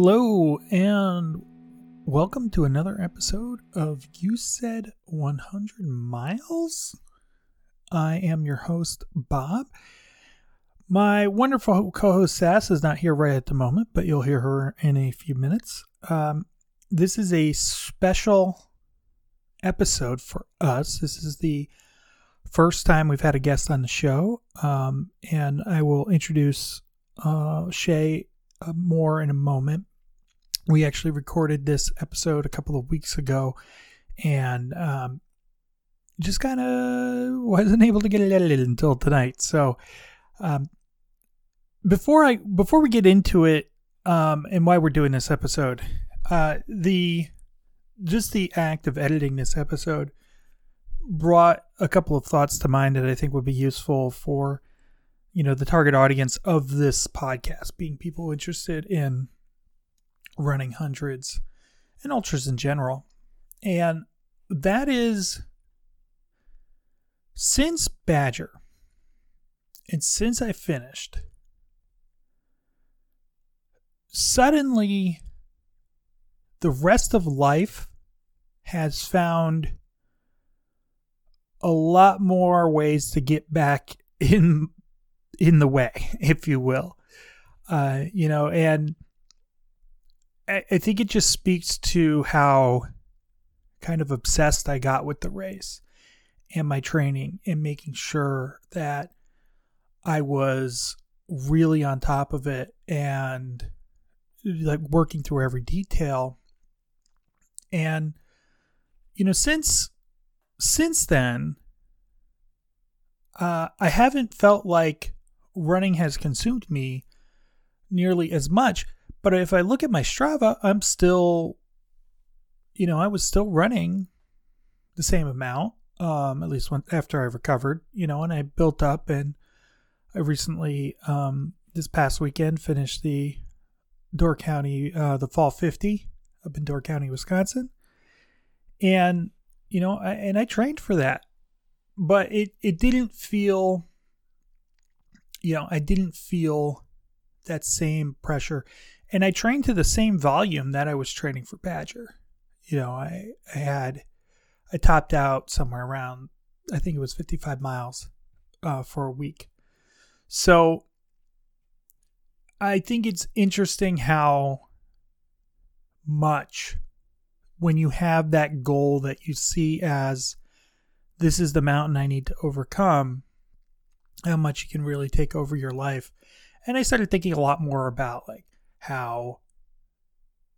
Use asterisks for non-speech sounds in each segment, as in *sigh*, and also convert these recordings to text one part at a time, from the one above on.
Hello, and welcome to another episode of You Said 100 Miles. I am your host, Bob. My wonderful co host, Sass, is not here right at the moment, but you'll hear her in a few minutes. Um, this is a special episode for us. This is the first time we've had a guest on the show, um, and I will introduce uh, Shae uh, more in a moment. We actually recorded this episode a couple of weeks ago, and um, just kind of wasn't able to get it edited until tonight. So, um, before I before we get into it, um, and why we're doing this episode, uh, the just the act of editing this episode brought a couple of thoughts to mind that I think would be useful for you know the target audience of this podcast being people interested in running hundreds and ultras in general. And that is since badger and since i finished suddenly the rest of life has found a lot more ways to get back *laughs* in in the way, *laughs* if you will. Uh, you know, and I, I think it just speaks to how kind of obsessed I got with the race and my training and making sure that I was really on top of it and like working through every detail. And you know, since since then, uh, I haven't felt like running has consumed me nearly as much. But if I look at my Strava, I'm still, you know, I was still running the same amount, um, at least when, after I recovered, you know, and I built up. And I recently, um, this past weekend, finished the Door County, uh, the Fall 50 up in Door County, Wisconsin. And, you know, I, and I trained for that, but it, it didn't feel you know, I didn't feel that same pressure. And I trained to the same volume that I was training for Badger. You know, I, I had, I topped out somewhere around, I think it was 55 miles uh, for a week. So I think it's interesting how much when you have that goal that you see as this is the mountain I need to overcome, how much you can really take over your life. And I started thinking a lot more about like how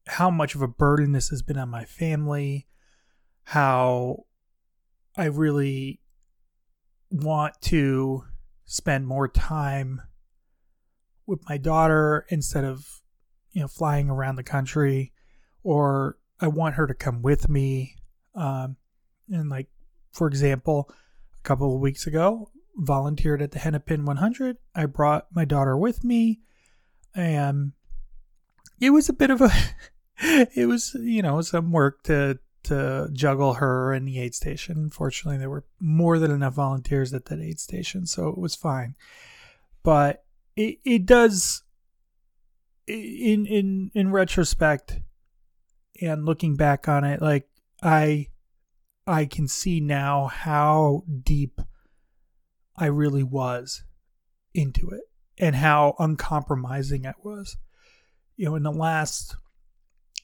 how much of a burden this has been on my family, how I really want to spend more time with my daughter instead of you know flying around the country or I want her to come with me um, and like for example a couple of weeks ago volunteered at the Hennepin 100. I brought my daughter with me, and it was a bit of a, *laughs* it was you know some work to to juggle her and the aid station. Fortunately, there were more than enough volunteers at that aid station, so it was fine. But it it does in in in retrospect and looking back on it, like I I can see now how deep I really was into it and how uncompromising I was. You know, in the last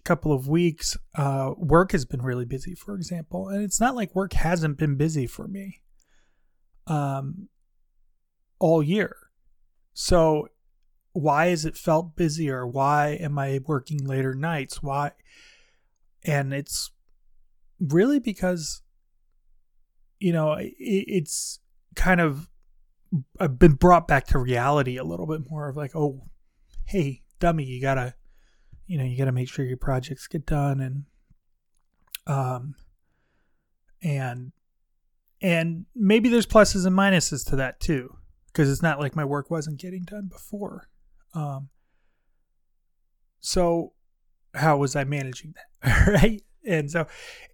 couple of weeks, uh, work has been really busy, for example, and it's not like work hasn't been busy for me um, all year. So, why has it felt busier? Why am I working later nights? Why? And it's really because, you know, it, it's kind of I've been brought back to reality a little bit more of like, oh, hey, dummy, you gotta, you know, you gotta make sure your projects get done and, um, and, and maybe there's pluses and minuses to that too, because it's not like my work wasn't getting done before. Um, so how was I managing that? *laughs* right. And so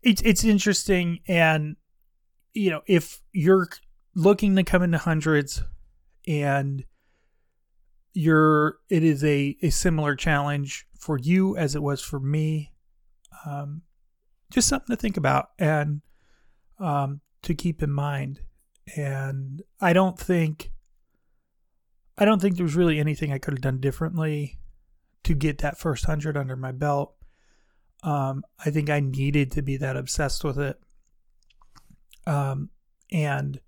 it's, it's interesting. And, you know, if you're looking to come into hundreds and you're it is a, a similar challenge for you as it was for me. Um, just something to think about and um, to keep in mind. And I don't think I don't think there's really anything I could have done differently to get that first hundred under my belt. Um, I think I needed to be that obsessed with it. Um, and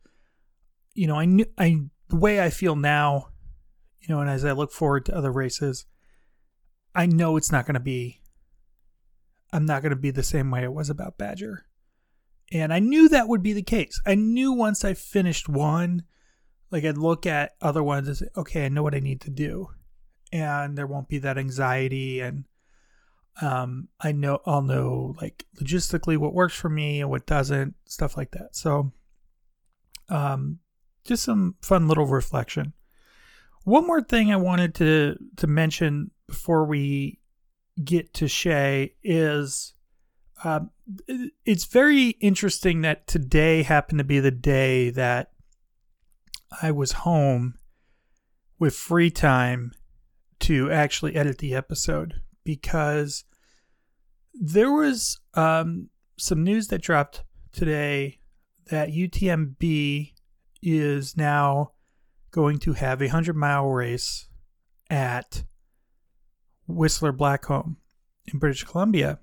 you know, I knew I the way I feel now, you know, and as I look forward to other races, I know it's not going to be. I'm not going to be the same way it was about Badger. And I knew that would be the case. I knew once I finished one, like I'd look at other ones and say, okay, I know what I need to do. And there won't be that anxiety and um I know I'll know like logistically what works for me and what doesn't, stuff like that. So um just some fun little reflection. One more thing I wanted to to mention before we get to Shae is um, it's very interesting that today happened to be the day that I was home with free time to actually edit the episode because there was um, some news that dropped today that UTMB is now going to have a 100 mile race at Whistler Blackcomb in British Columbia.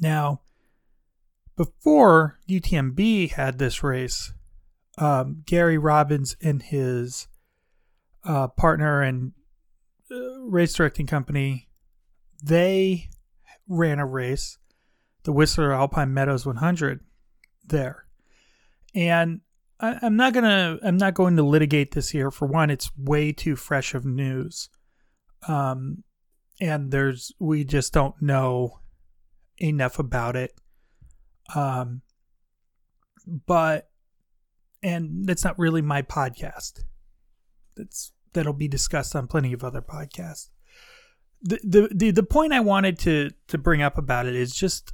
Now, before UTMB had this race, um, Gary Robbins and his uh, partner and uh, race directing company, they ran a race, the Whistler Alpine Meadows 100, there, and I, I'm not gonna I'm not going to litigate this here. For one, it's way too fresh of news, um, and there's we just don't know enough about it. Um, but and that's not really my podcast. That's that'll be discussed on plenty of other podcasts. The, the the the point I wanted to to bring up about it is just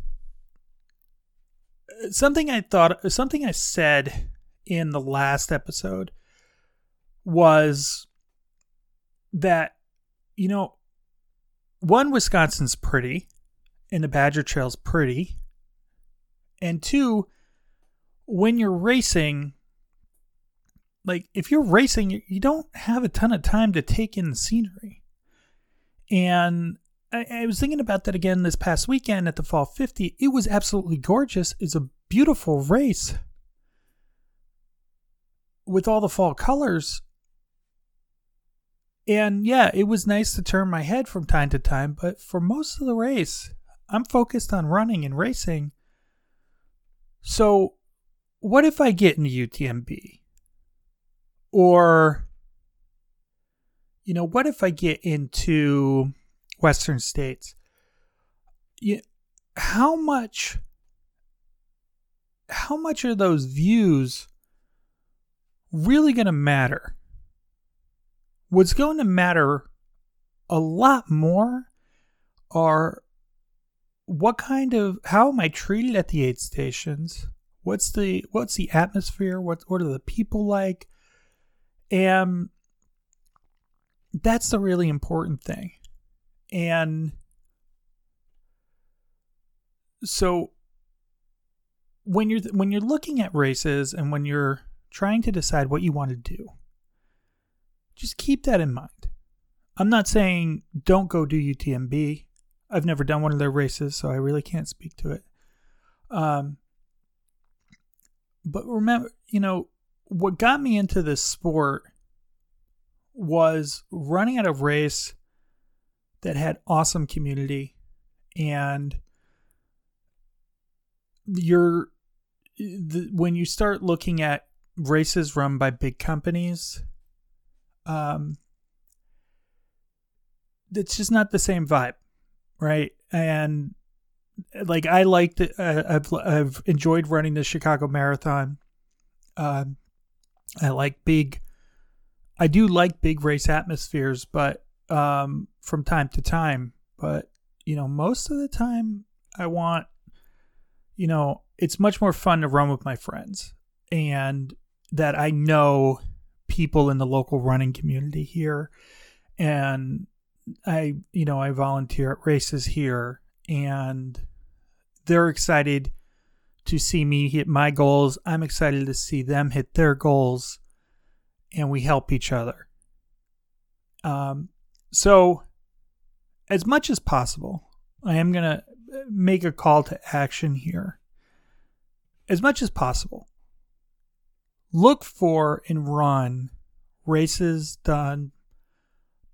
something I thought something I said in the last episode was that you know one Wisconsin's pretty and the Badger Trail's pretty. And two, when you're racing, like if you're racing, you don't have a ton of time to take in the scenery. And I, was thinking about that again this past weekend at the Fall 50. It was absolutely gorgeous. It's a beautiful race with all the fall colors. And yeah, it was nice to turn my head from time to time, but for most of the race, I'm focused on running and racing. So, what if I get into UTMB? Or, you know, what if I get into Western States? You, how much how much are those views really going to matter? What's going to matter a lot more are what kind of how am I treated at the aid stations? What's the what's the atmosphere? What what are the people like? And that's the really important thing. And so when you're when you're looking at races and when you're trying to decide what you want to do, just keep that in mind. I'm not saying don't go do UTMB. I've never done one of their races, so I really can't speak to it. Um, but remember, you know, what got me into this sport was running at a race that had awesome community and you're the, when you start looking at races run by big companies um it's just not the same vibe right? And like I liked. Uh, I've I've enjoyed running the Chicago Marathon. Uh, I like big. I do like big race atmospheres, but um, from time to time. But you know, most of the time, I want. You know, it's much more fun to run with my friends, and that I know people in the local running community here, and I, you know, I volunteer at races here, and they're excited to see me hit my goals. I'm excited to see them hit their goals, and we help each other. Um, so, as much as possible, I am going to make a call to action here. As much as possible, look for and run races done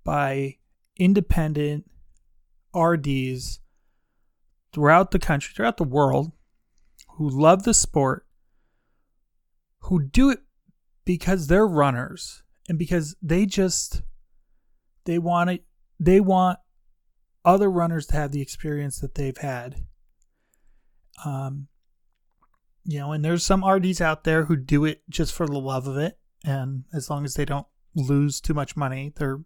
by independent RDs throughout the country, throughout the world, who love the sport, who do it because they're runners and because they just they want it they want other runners to have the experience that they've had. Um you know, and there's some RDs out there who do it just for the love of it and as long as they don't lose too much money, they're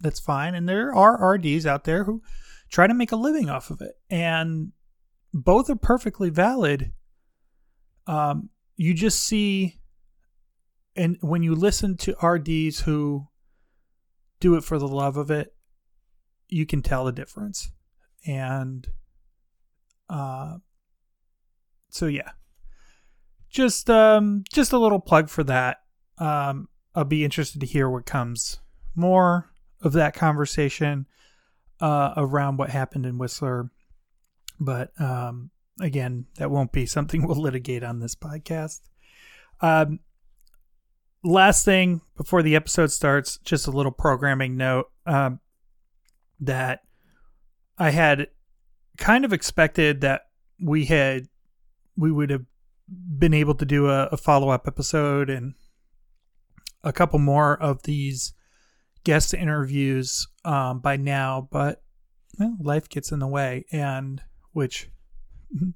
that's fine. And there are RDs out there who try to make a living off of it. And both are perfectly valid. Um, you just see, and when you listen to RDs who do it for the love of it, you can tell the difference. And uh, so yeah, just um, just a little plug for that. Um, I'll be interested to hear what comes more of that conversation uh, around what happened in Whistler. But um, again, that won't be something *laughs* we'll litigate on this podcast. Um, last thing before the episode starts, just a little programming note um, that I had kind of expected that we had we would have been able to do a, a follow up episode and a couple more of these guest interviews um, by now, but well, life gets in the way, and which *laughs*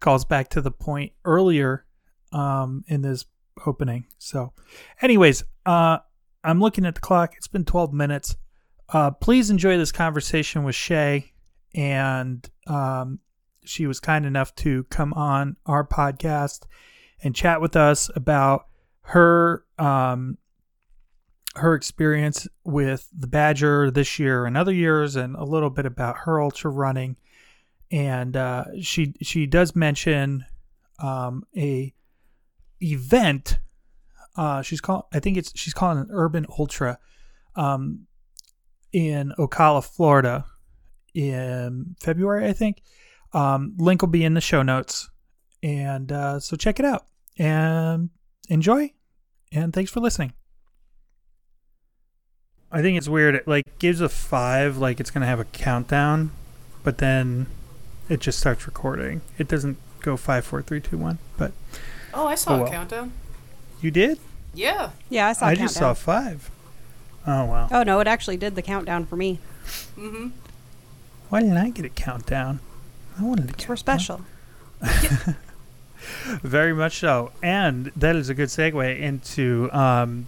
calls back to the point earlier um, in this opening. So, anyways, uh, I'm looking at the clock. It's been 12 minutes. Uh, please enjoy this conversation with Shae, and um, she was kind enough to come on our podcast and chat with us about her um, her experience with the Badger this year and other years, and a little bit about her ultra running. And uh, she she does mention um, a event. Uh, she's called I think it's she's calling an urban ultra um, in Ocala, Florida, in February. I think. Um, link will be in the show notes, and uh, so check it out and enjoy. And thanks for listening. I think it's weird. It like gives a five, like it's gonna have a countdown, but then it just starts recording. It doesn't go five, four, three, two, one. But oh, I saw oh, well. a countdown. You did? Yeah. Yeah, I saw. I just saw five. Oh wow. Oh no, it actually did the countdown for me. Mm-hmm. Why didn't I get a countdown? I wanted to. We're special. *laughs* Very much so, and that is a good segue into um,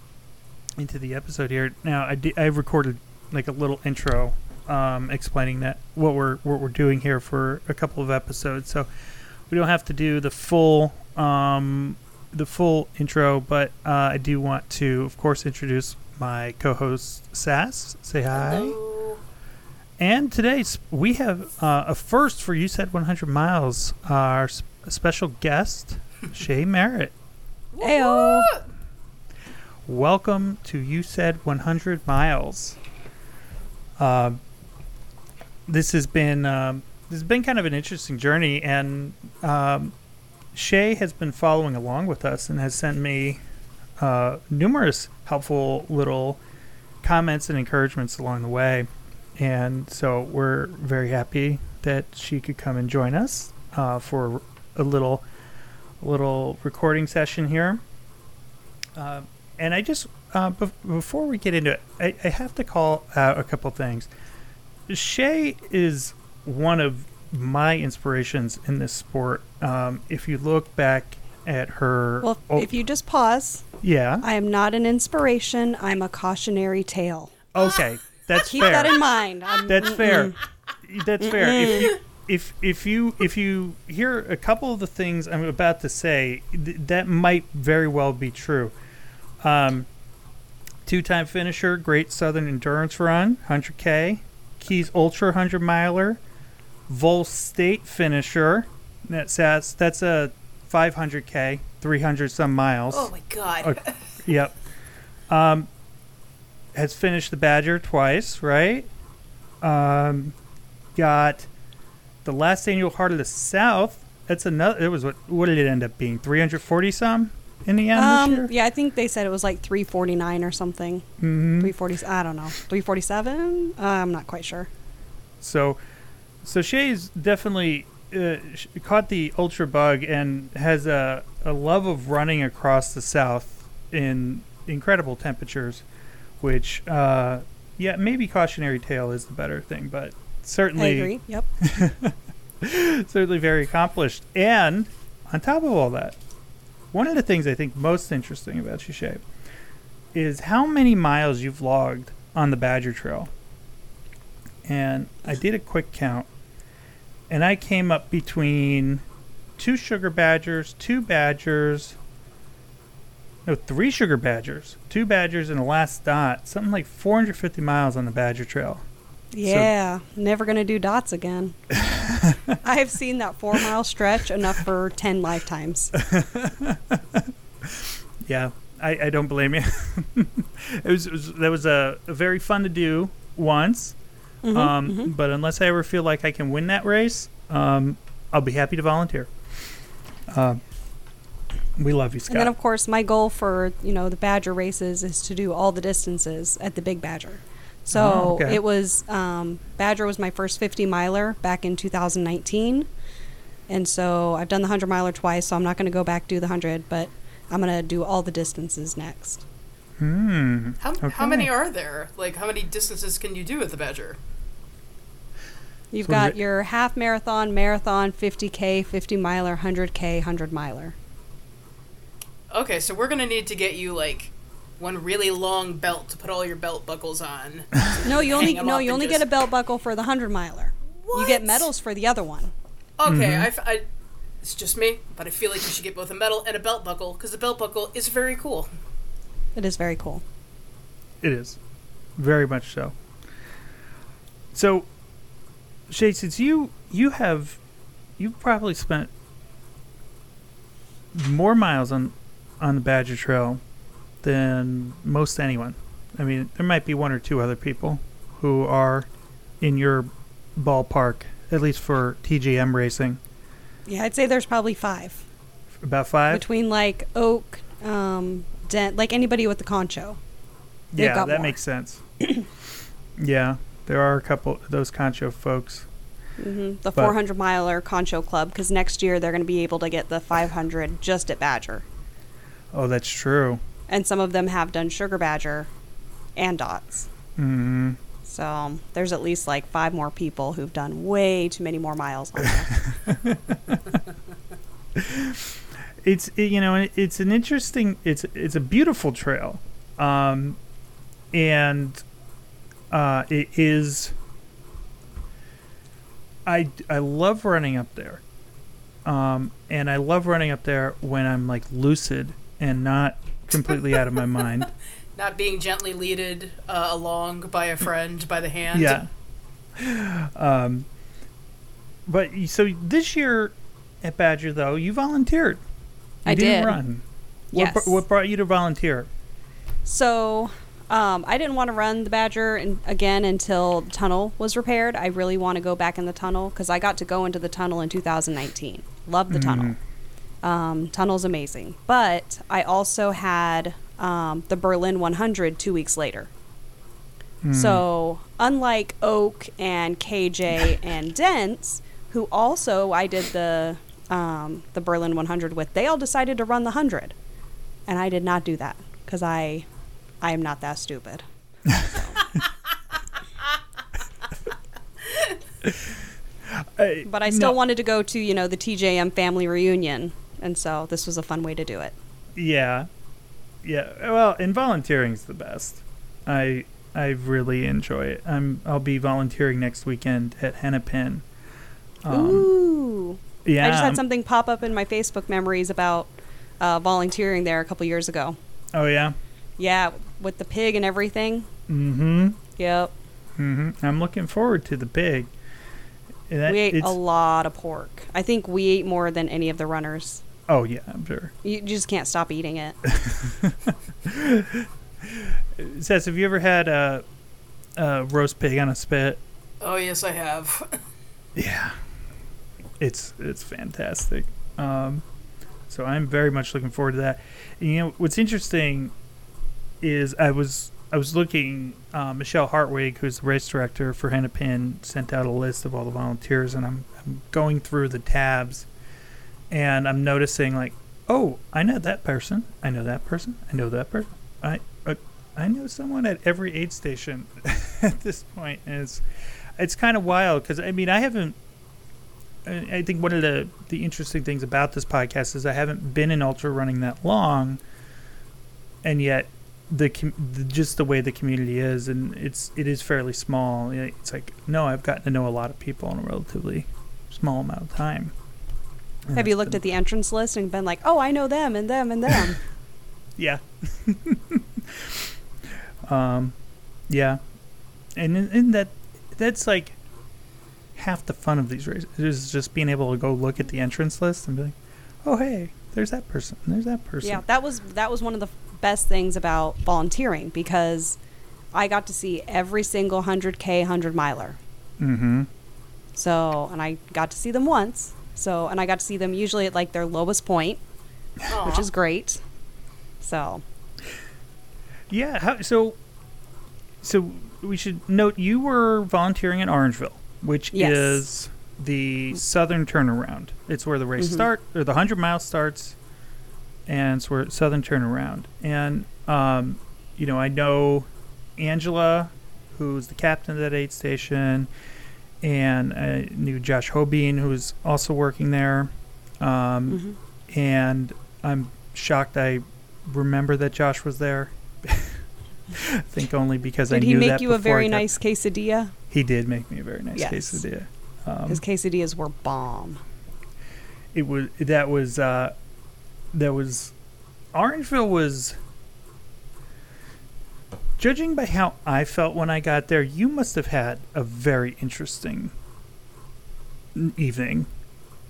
into the episode here. Now, I I recorded like a little intro um, explaining that what we're what we're doing here for a couple of episodes. So we don't have to do the full um, the full intro, but uh, I do want to, of course, introduce my co-host Sass. Say hi. Hello. And today we have uh, a first for you said 100 miles. Our s- special guest, Shae Merritt. Ayo. Welcome to You Said 100 Miles. Um, this has been um, this has been kind of an interesting journey, and um, Shae has been following along with us and has sent me uh, numerous helpful little comments and encouragements along the way. And so we're very happy that she could come and join us uh, for a little little recording session here. Uh, and I just uh, bef- before we get into it, I, I have to call out a couple things. Shae is one of my inspirations in this sport. Um, if you look back at her, Well, oh, if you just pause, yeah, I am not an inspiration. I'm a cautionary tale. okay, that's Keep fair. that in mind. I'm, That's fair. mm-mm. That's fair. If you, if if you if you hear a couple of the things I'm about to say, th- that might very well be true. Um, two-time finisher, Great Southern Endurance Run, 100K. Keys Ultra 100 miler, Vol State finisher. That's that's, that's a 500K, 300 some miles. Oh my god. Okay. Yep. Um, has finished the Badger twice, right? Um, got the last annual Heart of the South. That's another. It was what? What did it end up being? Three hundred forty some in the end Um, yeah, I think they said it was like 349 or something. hmm 340. I don't know. 347. Uh, I'm not quite sure. So, so Shae's definitely uh, caught the ultra bug and has a, a love of running across the South in incredible temperatures, which, uh, yeah, maybe cautionary tale is the better thing, but I certainly, agree. Yep. *laughs* certainly very accomplished. And on top of all that, one of the things I think most interesting about you, Shae, is how many miles you've logged on the Badger Trail. And I did a quick count, and I came up between two sugar badgers, two badgers, no, three sugar badgers, two badgers, and the last dot. Something like 450 miles on the Badger Trail. Yeah. never gonna do dots again. *laughs* I have seen that four mile stretch enough for 10 lifetimes. *laughs* Yeah, I, I don't blame you. *laughs* it, was, it was that was a, a very fun to do once, Mhm, um, mhm. but unless I ever feel like I can win that race, um, I'll be happy to volunteer. Uh, we love you, Scott. And then, of course, my goal for you know the Badger races is to do all the distances at the Big Badger. So Oh, okay. it was um, Badger was my first 50 miler back in 2019, and so I've done the 100 miler twice. So I'm not going to go back do the 100, but I'm going to do all the distances next. hmm. How, Okay. how many are there? Like, how many distances can you do at the Badger? You've So got your half marathon, marathon, 50k, 50 miler, 100k, 100 miler. Okay, so we're gonna need to get you like one really long belt to put all your belt buckles on. *laughs* No, you only no, you only just- get a belt buckle for the 100 miler. What? You get medals for the other one. Okay, Mm-hmm. I f I it's just me, but I feel like you should get both a medal and a belt buckle because the belt buckle is very cool. It is very cool. It is very much so. So, Shae, since you you have you've probably spent more miles on on the Badger Trail than most anyone. I mean, there might be one or two other people who are in your ballpark, at least for TGM racing. Yeah, I'd say there's probably five. About five. between like oak, um, dent, like anybody with the concho. yeah, that more. makes sense. *clears throat* yeah, there are a couple of those concho folks. hmm The But- 400 miler concho club, because next year they're going to be able to get the 500 just at Badger, Oh, that's true. and some of them have done sugar Badger and dots. Mm-hmm. So um, there's at least like five more people who've done way too many more miles on *laughs* it's it, you know it's an interesting it's it's a beautiful trail um and uh it is i i love running up there um and i love running up there when i'm like lucid and not completely out of my mind *laughs* Not being gently leaded uh, along by a friend by the hand. yeah um but so this year at badger though you volunteered you I didn't did. run what, Yes. what brought you to volunteer So, um, I didn't want to run the Badger in, again until the tunnel was repaired. I really want to go back in the tunnel because I got to go into the tunnel in 2019. Love the tunnel. Um, tunnel's amazing. But I also had um, the Berlin 100 two weeks later. So, unlike Oak and KJ *laughs* and Dents, who also I did the um, the Berlin 100 with, they all decided to run the 100, and I did not do that because I I am not that stupid. *laughs* But I still no, wanted to go to you know the TJM family reunion, and so this was a fun way to do it. Yeah, yeah. Well, and volunteering's the best. I I really enjoy it. I'm I'll be volunteering next weekend at Hennepin. Um, Ooh. yeah. I just had something pop up in my Facebook memories about uh, volunteering there a couple years ago. Oh yeah. Yeah, with the pig and everything. Mm-hmm. Yep. Mm-hmm. I'm looking forward to the pig. That- we ate a lot of pork. I think we ate more than any of the runners. Oh yeah, I'm sure. You just can't stop eating it. *laughs* Says, have you ever had a, a roast pig on a spit? Oh yes, I have. *laughs* Yeah, it's it's fantastic. Um, so I'm very much looking forward to that. And, you know, what's interesting is I was I was looking. Uh, Michelle Hartwig, who's the race director for Hennepin, sent out a list of all the volunteers, and I'm, I'm going through the tabs, and I'm noticing like, oh, I know that person. I know that person. I know that person. I uh, I know someone at every aid station *laughs* at this point, and it's it's kind of wild because I mean I haven't. I I think one of the the interesting things about this podcast is I haven't been in ultra running that long, and yet the, the just the way the community is, and it's it is fairly small. It's like no, I've gotten to know a lot of people in a relatively small amount of time. And Have you looked been- at the entrance list and been like, oh, I know them and them and them? *laughs* Yeah. *laughs* um, yeah, and in, in that that's like half the fun of these races is just being able to go look at the entrance list and be like, oh hey, there's that person, there's that person. yeah, that was that was one of the best things about volunteering because I got to see every single 100k 100 miler. Mm-hmm. So, and I got to see them once. So, and I got to see them usually at like their lowest point, which is great. So, Yeah. How, so, so we should note you were volunteering in Orangeville, which Yes. is the southern turnaround. It's where the race Mhm. start or the hundred mile starts, and it's where southern turnaround. And um, you know, I know Angela, who's the captain of that aid station, and I knew Josh Hobien, who's also working there. Um, mhm. and I'm shocked I remember that Josh was there. *laughs* I think only because I knew that. did he make you a very nice quesadilla? He did make me a very nice Yes. quesadilla. Um, His quesadillas were bomb. it was that was uh, that was Orangeville was. Judging by how I felt when I got there, you must have had a very interesting evening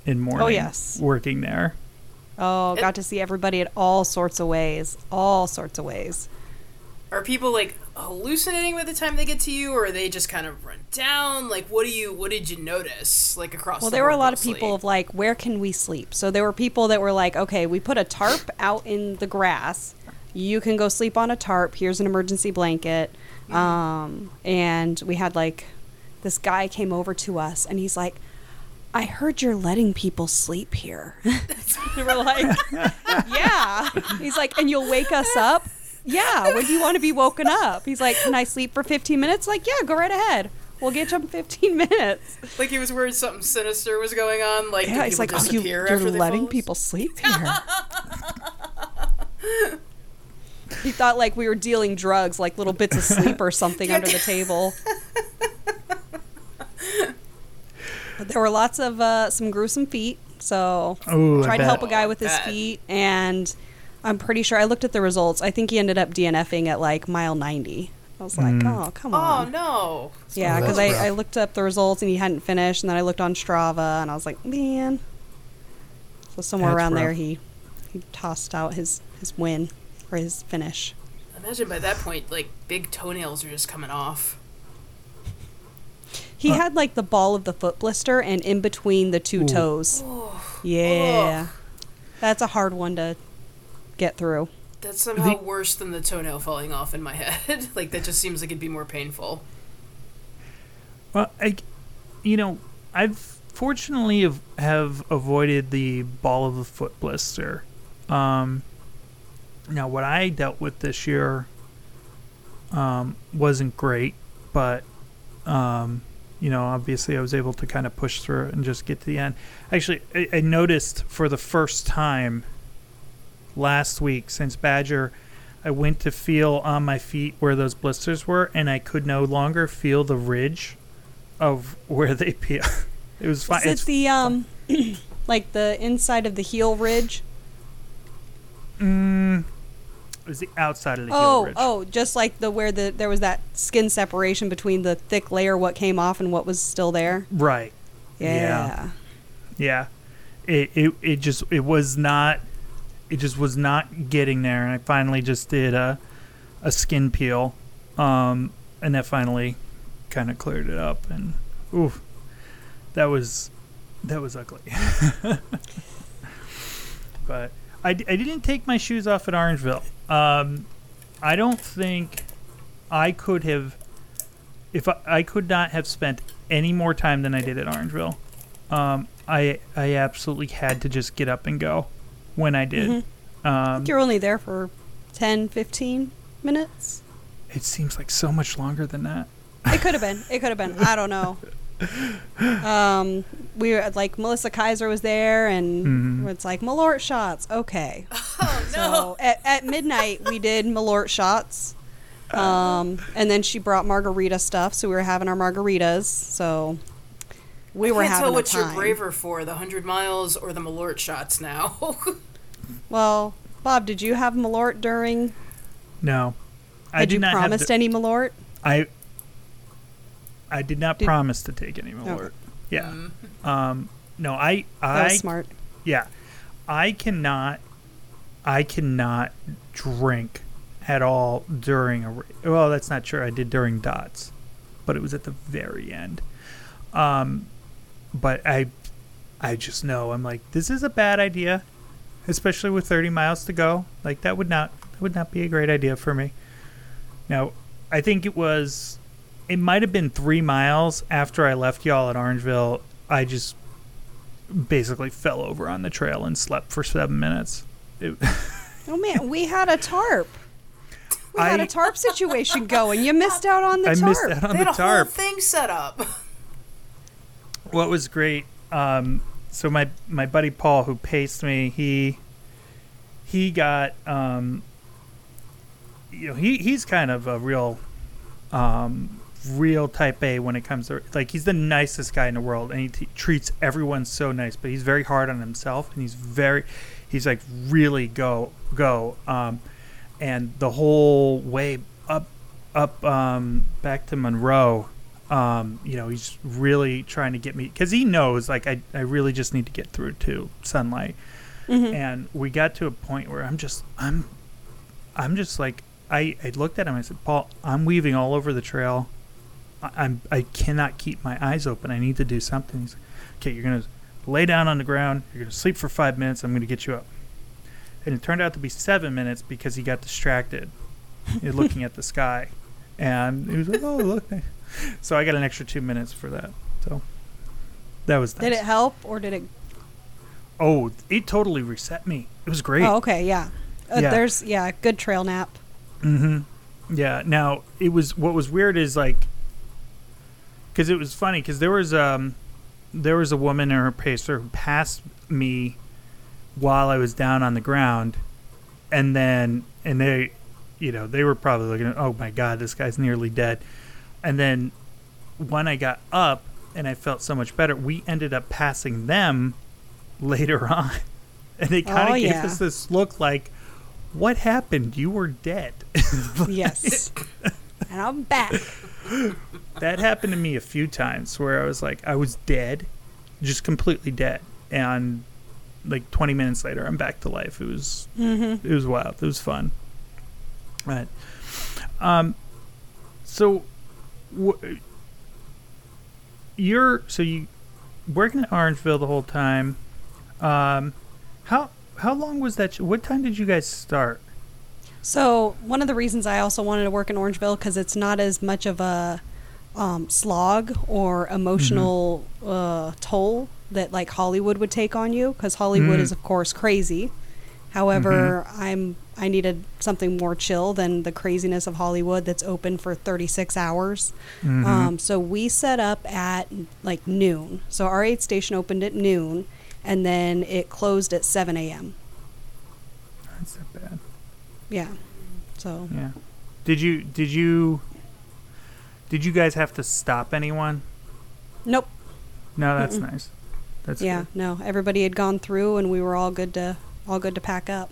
and oh, morning. Oh, yes. working there. Oh, got to see everybody in all sorts of ways. All sorts of ways. Are people like hallucinating by the time they get to you, or are they just kind of run down? Like, what do you? What did you notice? Like across. Well, the there were a board lot of people of like, where can we sleep? So there were people that were like, okay, we put a tarp out in the grass. You can go sleep on a tarp. Here's an emergency blanket. Um, and we had like, this guy came over to us and he's like, I heard you're letting people sleep here. *laughs* we were like, yeah. He's like, and you'll wake us up? Yeah. When do you want to be woken up? He's like, can I sleep for 15 minutes? Like, yeah, go right ahead. We'll get you in 15 minutes. Like he was worried something sinister was going on. Like Yeah, he's like, oh, you, you're letting people sleep *laughs* here. *laughs* he thought like we were dealing drugs, like little bits of sleep or something under the table. *laughs* But there were lots of uh, some gruesome feet, so Oh, I tried to help a guy with his feet, and I'm pretty sure I looked at the results. I think he ended up DNFing at like mile 90. I was like, Mm. oh come on. Oh on. no! Yeah, Oh, because I, I looked up the results and he hadn't finished, and then I looked on Strava and I was like, man. So somewhere That's around there, he he tossed out his his win or his finish. Imagine by that point, like big toenails are just coming off. He Huh. had like the ball of the foot blister, and in between the two Ooh. toes. Oh, Yeah, that's a hard one to get through. that's somehow The- worse than the toenail falling off in my *laughs* head. like that just seems like it'd be more painful. Well, I, you know, I've fortunately have, have avoided the ball of the foot blister. Um, now, what I dealt with this year um, wasn't great, but um, you know, obviously, I was able to kind of push through it and just get to the end. Actually, I, I noticed for the first time last week since Badger. I went to feel on my feet where those blisters were, and I could no longer feel the ridge of *laughs* where they peel. It was fine. Is it the um, *clears throat* like the inside of the heel ridge? mm, It was the outside of the heel Oh, ridge. oh, just like the where the there was that skin separation between the thick layer, what came off, and what was still there. Right. Yeah. Yeah. It, it it just it was not it just was not getting there and I finally just did a a skin peel. Um and that finally kind of cleared it up and oof. That was that was ugly. *laughs* but I, I didn't take my shoes off at Orangeville. Um I don't think I could have if I, I could not have spent any more time than I did at Orangeville. Um, I I absolutely had to just get up and go when I did. Mhm. Um, You're only there for 10, 15 minutes. it seems like so much longer than that. It could have been. It could have been. I don't know. *laughs* Um, we were like Melissa Kaiser was there, and Mhm. it's like Malort shots. Okay. *laughs* Oh no. So at, at midnight we did Malort shots. Um, and then she brought margarita stuff, so we were having our margaritas. So we were I can't having tell a what time. you're braver for, the hundred miles or the Malort shots now. *laughs* Well, Bob, did you have Malort during? No, I Had did you not promised have. The, any Malort? I I did not Did- promise to take any more. Okay. Yeah. Mm. Um. No, I That I was smart. yeah, I cannot I cannot drink at all during a. Well, that's not true. I did during dots, but it was at the very end. Um, but I, I just know I'm like this is a bad idea, especially with 30 miles to go. Like that would not that would not be a great idea for me. Now, I think it was, it might have been three miles after I left y'all at Orangeville. I just basically fell over on the trail and slept for seven minutes. It, *laughs* Oh man, we had a tarp. We had a tarp situation going. You missed out on the I tarp. missed out on they had the a tarp. whole thing set up. what was great um, so my my buddy paul who paced me he he got um, you know he he's kind of a real um, real type a when it comes to like he's the nicest guy in the world and he t- treats everyone so nice but he's very hard on himself and he's very he's like really go go um, and the whole way up up um, back to monroe um, you know, he's really trying to get me because he knows like I, I really just need to get through to sunlight. Mhm. And we got to a point where I'm just I'm I'm just like I, I looked at him. I said, Paul, I'm weaving all over the trail. I, I'm I cannot keep my eyes open. I need to do something. He's like, okay, you're gonna lay down on the ground. You're gonna sleep for five minutes. I'm gonna get you up. And it turned out to be seven minutes because he got distracted, *laughs* looking at the sky, and he was like, oh look. So I got an extra two minutes for that. So that was Did it help or did it? Oh, it totally reset me. It was great. Oh, okay, yeah. Uh, Yeah. There's yeah, good trail nap. Mm-hmm. Yeah. Now it was what was weird is like because it was funny because there was um there was a woman in her pacer who passed me while I was down on the ground, and then and they, you know, they were probably looking at oh my god this guy's nearly dead, and then when I got up and I felt so much better, we ended up passing them *laughs* later on, and they kind of Oh, gave yeah. us this look like. What happened? You were dead. *laughs* Yes. *laughs* and I'm back. That happened to me a few times where I was like, I was dead, just completely dead, and like 20 minutes later, I'm back to life. It was Mm-hmm. it was wild. It was fun. Right. Um. So, you're so you working at Orangeville the whole time. Um, how how long was that? What time did you guys start? So one of the reasons I also wanted to work in Orangeville because it's not as much of a um, slog or emotional uh, toll that like Hollywood would take on you because Hollywood Mm. is of course crazy. However, I'm I needed something more chill than the craziness of Hollywood that's open for 36 hours. Mm-hmm. Um, so we set up at like noon. So our aid station opened at noon, and then it closed at 7 a.m. That's not bad. Yeah. So Yeah. Did you did you did you guys have to stop anyone? nope. No, that's Mm-mm. nice. That's yeah, good. no. Everybody had gone through, and we were all good to all good to pack up.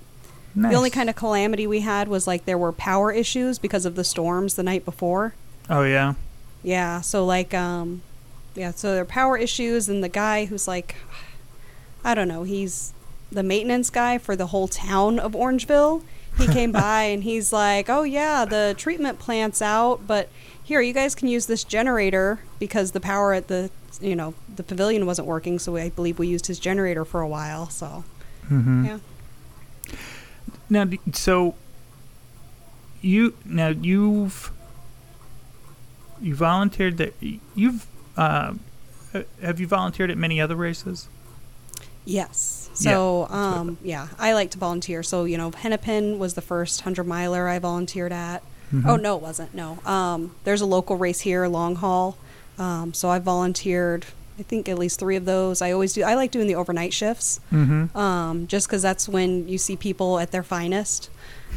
The only kind of calamity we had was like there were power issues because of the storms the night before. Oh yeah. Yeah, so like um yeah, so there are power issues and the guy who's like I don't know, he's the maintenance guy for the whole town of Orangeville. He came by and he's like, "Oh yeah, the treatment plant's out, but here you guys can use this generator because the power at the you know, the pavilion wasn't working, so I believe we used his generator for a while." So, Mm-hmm. yeah. Now, so you now you've you volunteered that you've uh, uh, have you volunteered at many other races? Yes. So, I um, yeah, I like to volunteer. So, you know, Hennepin was the first 100 miler I volunteered at. Mm-hmm. Oh, no, it wasn't. No. Um, there's a local race here, Long Haul. Um, so I volunteered, I think, at least three of those. I always do, I like doing the overnight shifts Mm-hmm. um, just because that's when you see people at their finest.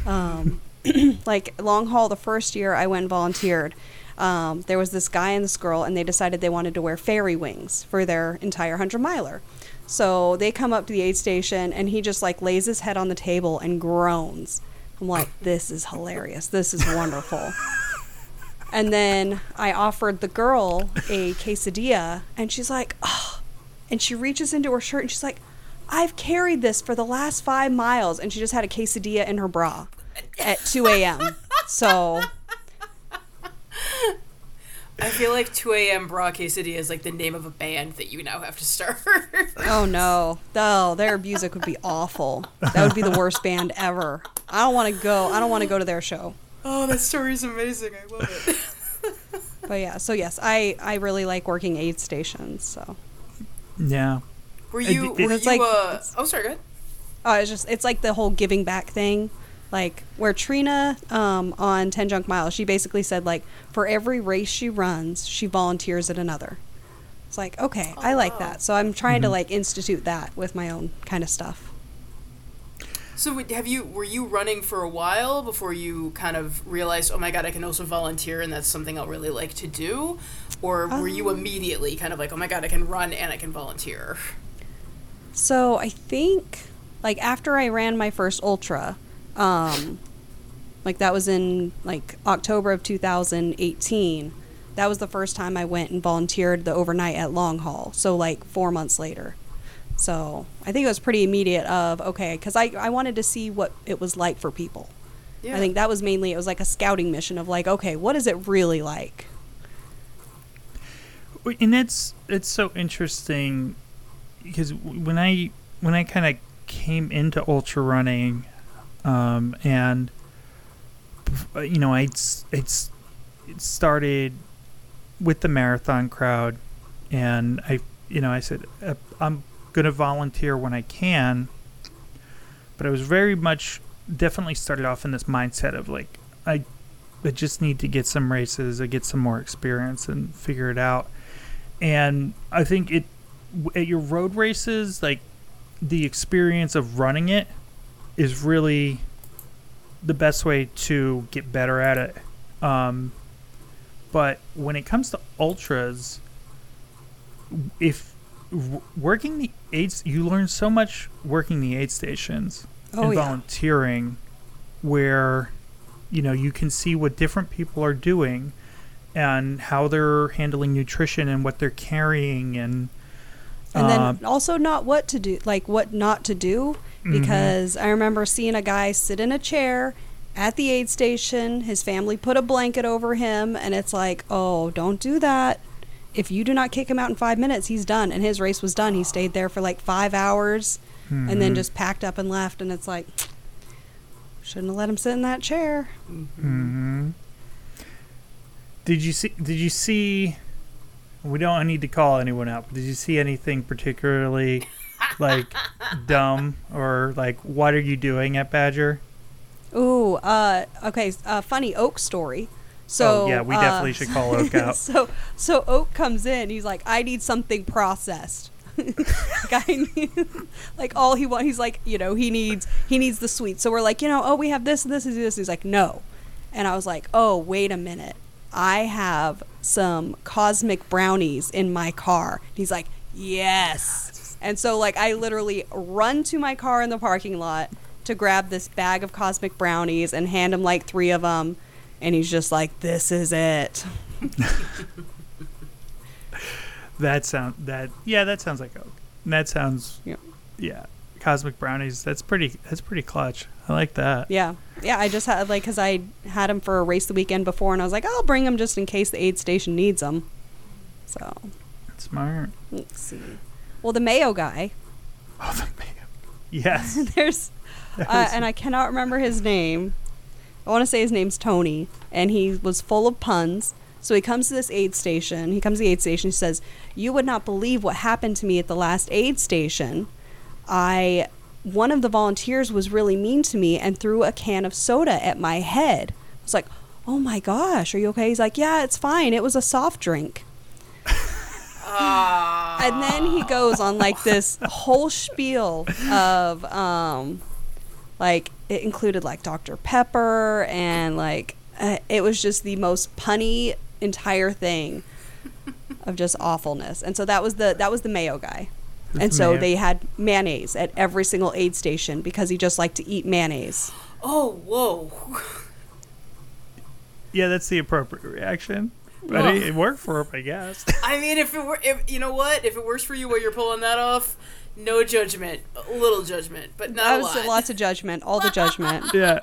Um, *clears throat* like long haul, the first year I went and volunteered, um, there was this guy and this girl, and they decided they wanted to wear fairy wings for their entire hundred miler. So they come up to the aid station, and he just like lays his head on the table and groans. I'm like, this is hilarious. This is wonderful. *laughs* and then I offered the girl a quesadilla, and she's like, oh. And she reaches into her shirt and she's like, I've carried this for the last five miles. And she just had a quesadilla in her bra at 2 a.m. So, *laughs* I feel like 2 a.m. Bra City is like the name of a band that you now have to start. *laughs* oh no. Oh, their music would be awful. That would be the worst band ever. I don't want to go. I don't want to go to their show. oh, that story's amazing. I love it. *laughs* But yeah, so yes, I, I really like working aid stations. So, Yeah. Were you? d- Were It's you? like- uh, it's- oh, sorry. Go ahead. uh, it's just, it's like the whole giving back thing. Like where Trina um, on 10 Junk Miles, she basically said, like, for every race she runs, she volunteers at another. It's like, okay, I like wow. that. So I'm trying Mm-hmm. to like institute that with my own kind of stuff. So have you? Were you running for a while before you kind of realized, oh my god, I can also volunteer, and that's something I'll really like to do, or were you Um, immediately kind of like, oh my god, I can run and I can volunteer? So I think like after I ran my first ultra, um, like that was in like October of 2018. That was the first time I went and volunteered the overnight at Long Haul. So like four months later. So I think it was pretty immediate. Of okay, because I I wanted to see what it was like for people. Yeah. I think that was mainly it was like a scouting mission of like okay, what is it really like? And it's it's so interesting because when I when I kind of came into ultra running, um, and uh, you know, I it's it started with the marathon crowd, and I you know I said uh, I'm gonna volunteer when I can, but I was very much definitely started off in this mindset of like I I just need to get some races, I get some more experience and figure it out. And I think it at your road races, like the experience of running it is really the best way to get better at it. Um, but when it comes to ultras, if working the aids, you learn so much working the aid stations Oh, and yeah. volunteering, where you know you can see what different people are doing and how they're handling nutrition and what they're carrying and and then also not what to do like what not to do Mhm. because i remember seeing a guy sit in a chair at the aid station his family put a blanket over him and it's like oh don't do that if you do not kick him out in five minutes he's done and his race was done he stayed there for like five hours and then Mhm. just packed up and left and it's like shouldn't have let him sit in that chair Mhm. Did you see? Did you see? We don't need to call anyone out. But did you see anything particularly like *laughs* dumb or like what are you doing at Badger? Ooh, uh, okay. Uh, funny Oak story. So oh yeah, we uh, definitely should call Oak *laughs* out. so so Oak comes in. He's like, I need something processed. *laughs* like I need, like all he wants. He's like, you know, he needs he needs the sweet. So we're like, you know, oh, we have this and this and this. He's like, no, and I was like, oh, wait a minute. I have some cosmic brownies in my car. He's like, yes. And so like I literally run to my car in the parking lot, to grab this bag of cosmic brownies and hand him like three of them, and he's just like, "This is it." *laughs* That sound that yeah, that sounds like oak. That sounds Yep. yeah. Cosmic brownies. That's pretty. That's pretty clutch. I like that. Yeah, yeah. I just had like because I had them for a race the weekend before, and I was like, I'll bring them just in case the aid station needs them. So Smart. let's see. Well, the Mayo guy. *laughs* Oh, the mayo. Yes. *laughs* There's, uh, and I cannot remember his name. I want to say his name's Tony, and he was full of puns. So he comes to this aid station. He comes to the aid station. He says, "You would not believe what happened to me at the last aid station. I, one of the volunteers was really mean to me and threw a can of soda at my head." I was like, "Oh my gosh, are you okay?" He's like, "Yeah, it's fine. It was a soft drink." Ah. and then he goes on like this whole spiel of um like it included like Dr. Pepper and like uh, it was just the most punny entire thing of just awfulness. And so that was the that was the mayo guy. And so Mayo. they had mayonnaise at every single aid station because he just liked to eat mayonnaise. Oh, whoa. Yeah, that's the appropriate reaction. But Well- it, it worked for him, I guess. *laughs* I mean, if it were, if you know what, if it works for you while you're pulling that off, no judgment, a little judgment, but not That a was lot. lots of judgment, all the judgment. *laughs* yeah.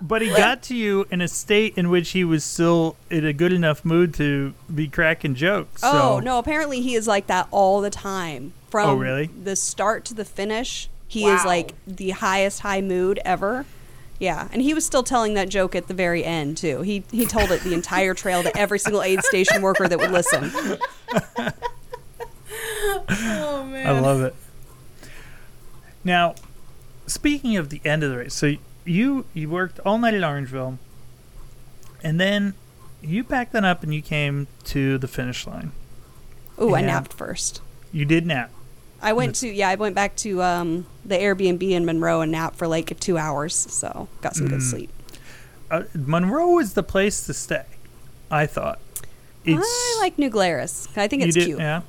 But he got to you in a state in which he was still in a good enough mood to be cracking jokes. Oh no! Apparently, he is like that all the time. From Oh, really? the start to the finish, he is like the highest high mood ever. Yeah, and he was still telling that joke at the very end too. He he told it the entire trail to every single aid station worker that would listen. *laughs* oh man. I love it. Now, speaking of the end of the race, so you you worked all night at Orangeville, and then you packed that up and you came to the finish line. Oh, I napped first. You did nap. I went to yeah, I went back to um, the Airbnb in Monroe and napped for like two hours, so got some good Mm. sleep. Uh, Monroe is the place to stay. I thought. I like New Glarus. I think it's did- cute. Yeah,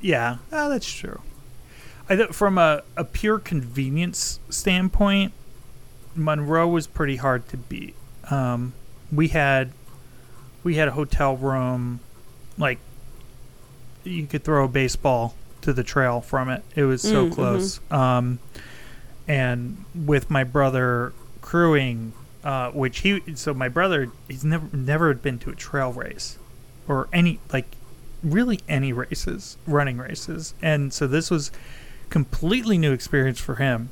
yeah. Oh, that's true. I thought from a, a pure convenience standpoint, Monroe was pretty hard to beat. Um, we had we had a hotel room, like you could throw a baseball to the trail from it. It was so Mm, mhm. close. Um, and with my brother crewing, uh, which he so my brother he's never never been to a trail race or any like really any races, running races. And so this was completely new experience for him.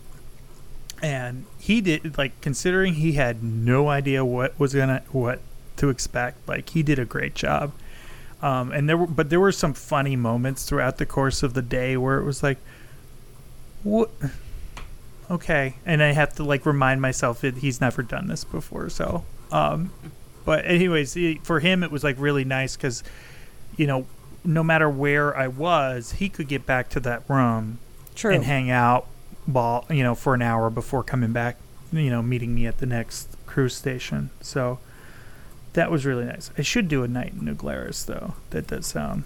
And he did like considering he had no idea what was gonna what to expect. Like he did a great job. Um, and there were, but there were some funny moments throughout the course of the day where it was like, what? Okay, and I have to like remind myself that he's never done this before. So, um, but anyways, he, for him it was like really nice because, you know, no matter where I was, he could get back to that room True. and hang out while you know for an hour before coming back you know meeting me at the next cruise station. So that was really nice. I should do a night in new glarus though. That does sound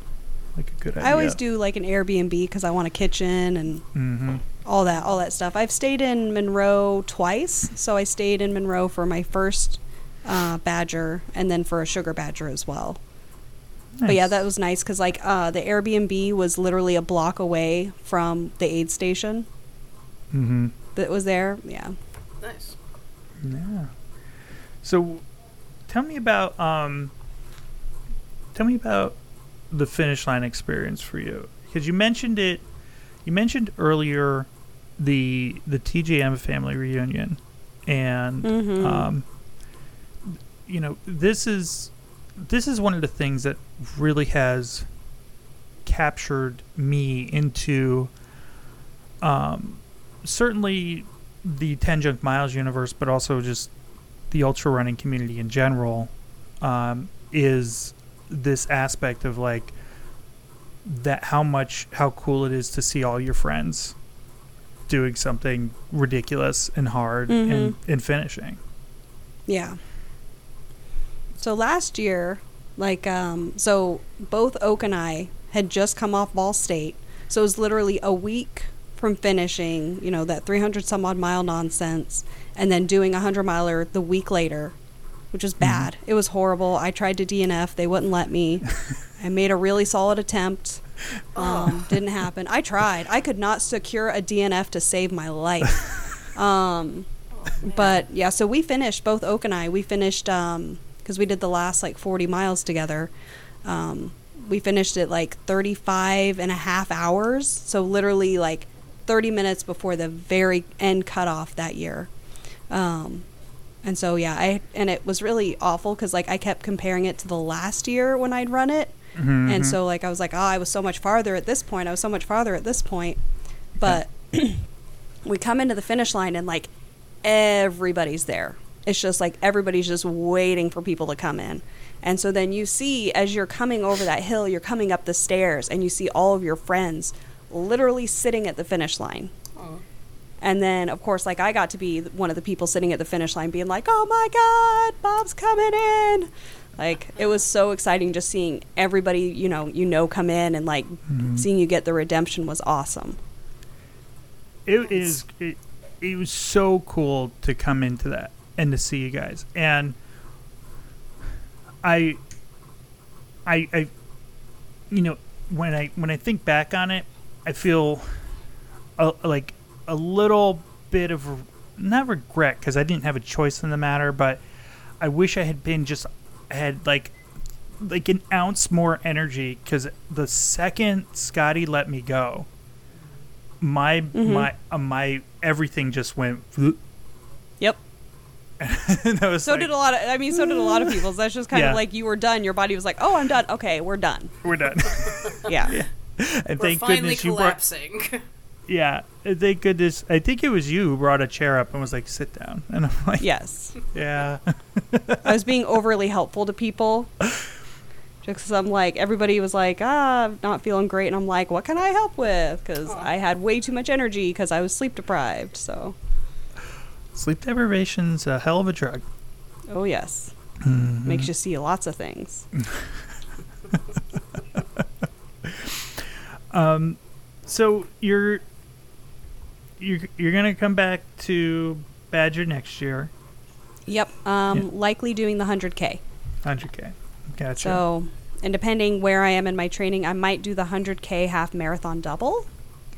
like a good idea I always do like an Airbnb because I want a kitchen and mm-hmm. all that all that stuff. I've stayed in Monroe twice, so I stayed in Monroe for my first uh, badger and then for a sugar badger as well. But yeah, that was nice because like uh, the Airbnb was literally a block away from the aid station mm-hmm. that was there. Yeah. Nice. yeah so tell me about um tell me about the finish line experience for you because you mentioned it you mentioned earlier the the TJM family reunion and Mhm. um you know this is this is one of the things that really has captured me into um certainly the 10 junk miles universe but also just the ultra running community in general um, is this aspect of like that how much how cool it is to see all your friends doing something ridiculous and hard and, and finishing Yeah. So last year, like, um, so both Oak and I had just come off Vol State. So it was literally a week from finishing, you know, that 300 some odd mile nonsense and then doing a 100 miler the week later, which was bad. It was horrible. I tried to DNF, they wouldn't let me. *laughs* I made a really solid attempt. Um, didn't happen. I tried. I could not secure a DNF to save my life. *laughs* Um, but yeah, so we finished both Oak and I. We finished um because we did the last like 40 miles together. Um, we finished it like 35 and a half hours. So literally like 30 minutes before the very end cutoff that year. Um, and so yeah, I and it was really awful because like I kept comparing it to the last year when I'd run it, Mm-hmm. and so like I was like, oh, I was so much farther at this point. I was so much farther at this point, but *clears throat* we come into the finish line and like everybody's there. It's just like everybody's just waiting for people to come in. And so then you see as you're coming over that hill, you're coming up the stairs and you see all of your friends literally sitting at the finish line. And then, of course, like I got to be one of the people sitting at the finish line being like, oh my God, Bob's coming in. Like, it was so exciting just seeing everybody, you know, you know, come in and like mm-hmm. seeing you get the redemption was awesome. it is it, it was so cool to come into that and to see you guys and i i i you know when i when i think back on it i feel a, like a little bit of not regret because i didn't have a choice in the matter but i wish i had been just had like like an ounce more energy because the second scotty let me go my my uh, my everything just went. *laughs* Yep. and I was So like, did a lot of, I mean, so did a lot of *laughs* people. So that's just kind Yeah. of like you were done. Your body was like, oh, I'm done. Okay, we're done. we're done. Yeah. *laughs* *laughs* and We're thank finally goodness you brought. *laughs* Yeah, thank goodness. I think it was you who brought a chair up and was like, "Sit down." And I'm like, yes. *laughs* "Yeah." I was being overly helpful to people. Just 'cause I'm like, everybody was like, ah, I'm not feeling great. And I'm like, what can I help with? Because I had way too much energy because I was sleep deprived. So, Sleep deprivation's a hell of a drug. oh, yes. Mm-hmm. Makes you see lots of things. Um, so you're you're you're gonna come back to Badger next year, Yep. Um, Yeah. Likely doing the 100K. 100k. Gotcha. So, and depending where I am in my training, I might do the 100K half marathon double.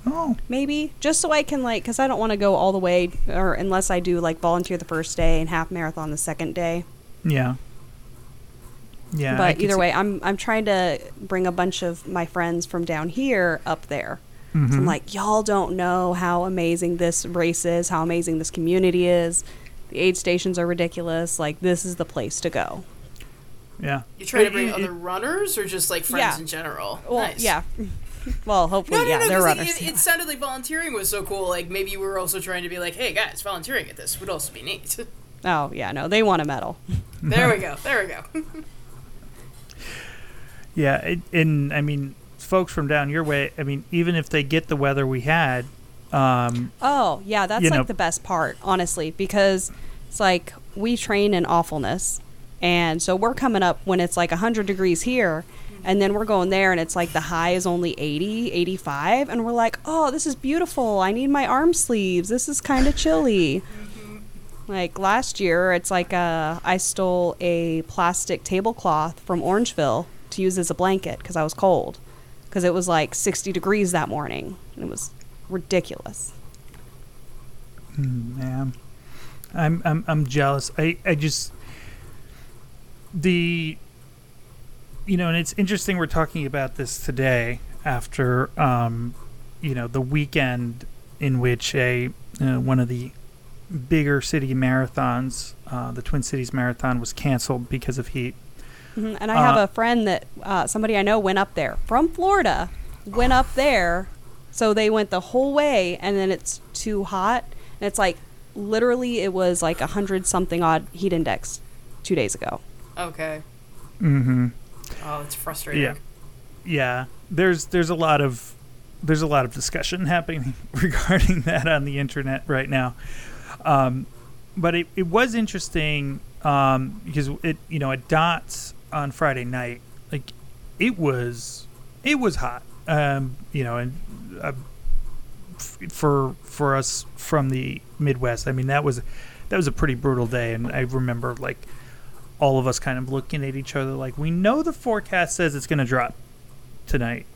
oh, maybe just so I can like because I don't want to go all the way or unless I do like volunteer the first day and half marathon the second day. yeah. Yeah. But either way, I'm I'm trying to bring a bunch of my friends from down here up there. So Mhm. I'm like, y'all don't know how amazing this race is, how amazing this community is. The aid stations are ridiculous. Like this is the place to go. Yeah. You trying to bring it- other runners or just like friends Yeah. in general? Well, nice. yeah. well, hopefully, No, no, yeah, no. they're 'cause runners. It, it, it sounded like volunteering was so cool. Like maybe you were also trying to be like, "Hey guys, volunteering at this would also be neat." oh yeah, no, they want a medal. there we *laughs* go. There we go. *laughs* Yeah, it, and I mean, folks from down your way. I mean, even if they get the weather we had, um, Oh, yeah, that's like know- the best part, honestly, because it's like we train in awfulness. And so we're coming up when it's like 100 degrees here, and then we're going there and it's like the high is only 80, 85, and we're like, "Oh, this is beautiful. I need my arm sleeves. This is kind of chilly." Like last year, it's like uh, I stole a plastic tablecloth from Orangeville to use as a blanket because I was cold. Because it was like 60 degrees that morning. And it was ridiculous. man, I'm I'm I'm jealous. I I just the you know, and it's interesting we're talking about this today after um, you know, the weekend in which a uh, one of the bigger city marathons, uh, the Twin Cities Marathon, was canceled because of heat. Mhm, And I have Uh, a friend that uh, somebody I know went up there from Florida, went up there. So they went the whole way, and then it's too hot. And it's like literally, it was like a hundred something odd heat index two days ago. Okay. Mm-hmm. Oh, it's frustrating. Yeah. yeah there's there's a lot of there's a lot of discussion *laughs* happening *laughs* regarding that on the internet right now um, but it, it was interesting um, because it you know it dots on friday night like it was it was hot um, you know and uh, f- for for us from the Midwest. I mean, that was that was a pretty brutal day, and I remember like all of us kind of looking at each other like we know the forecast says it's going to drop tonight,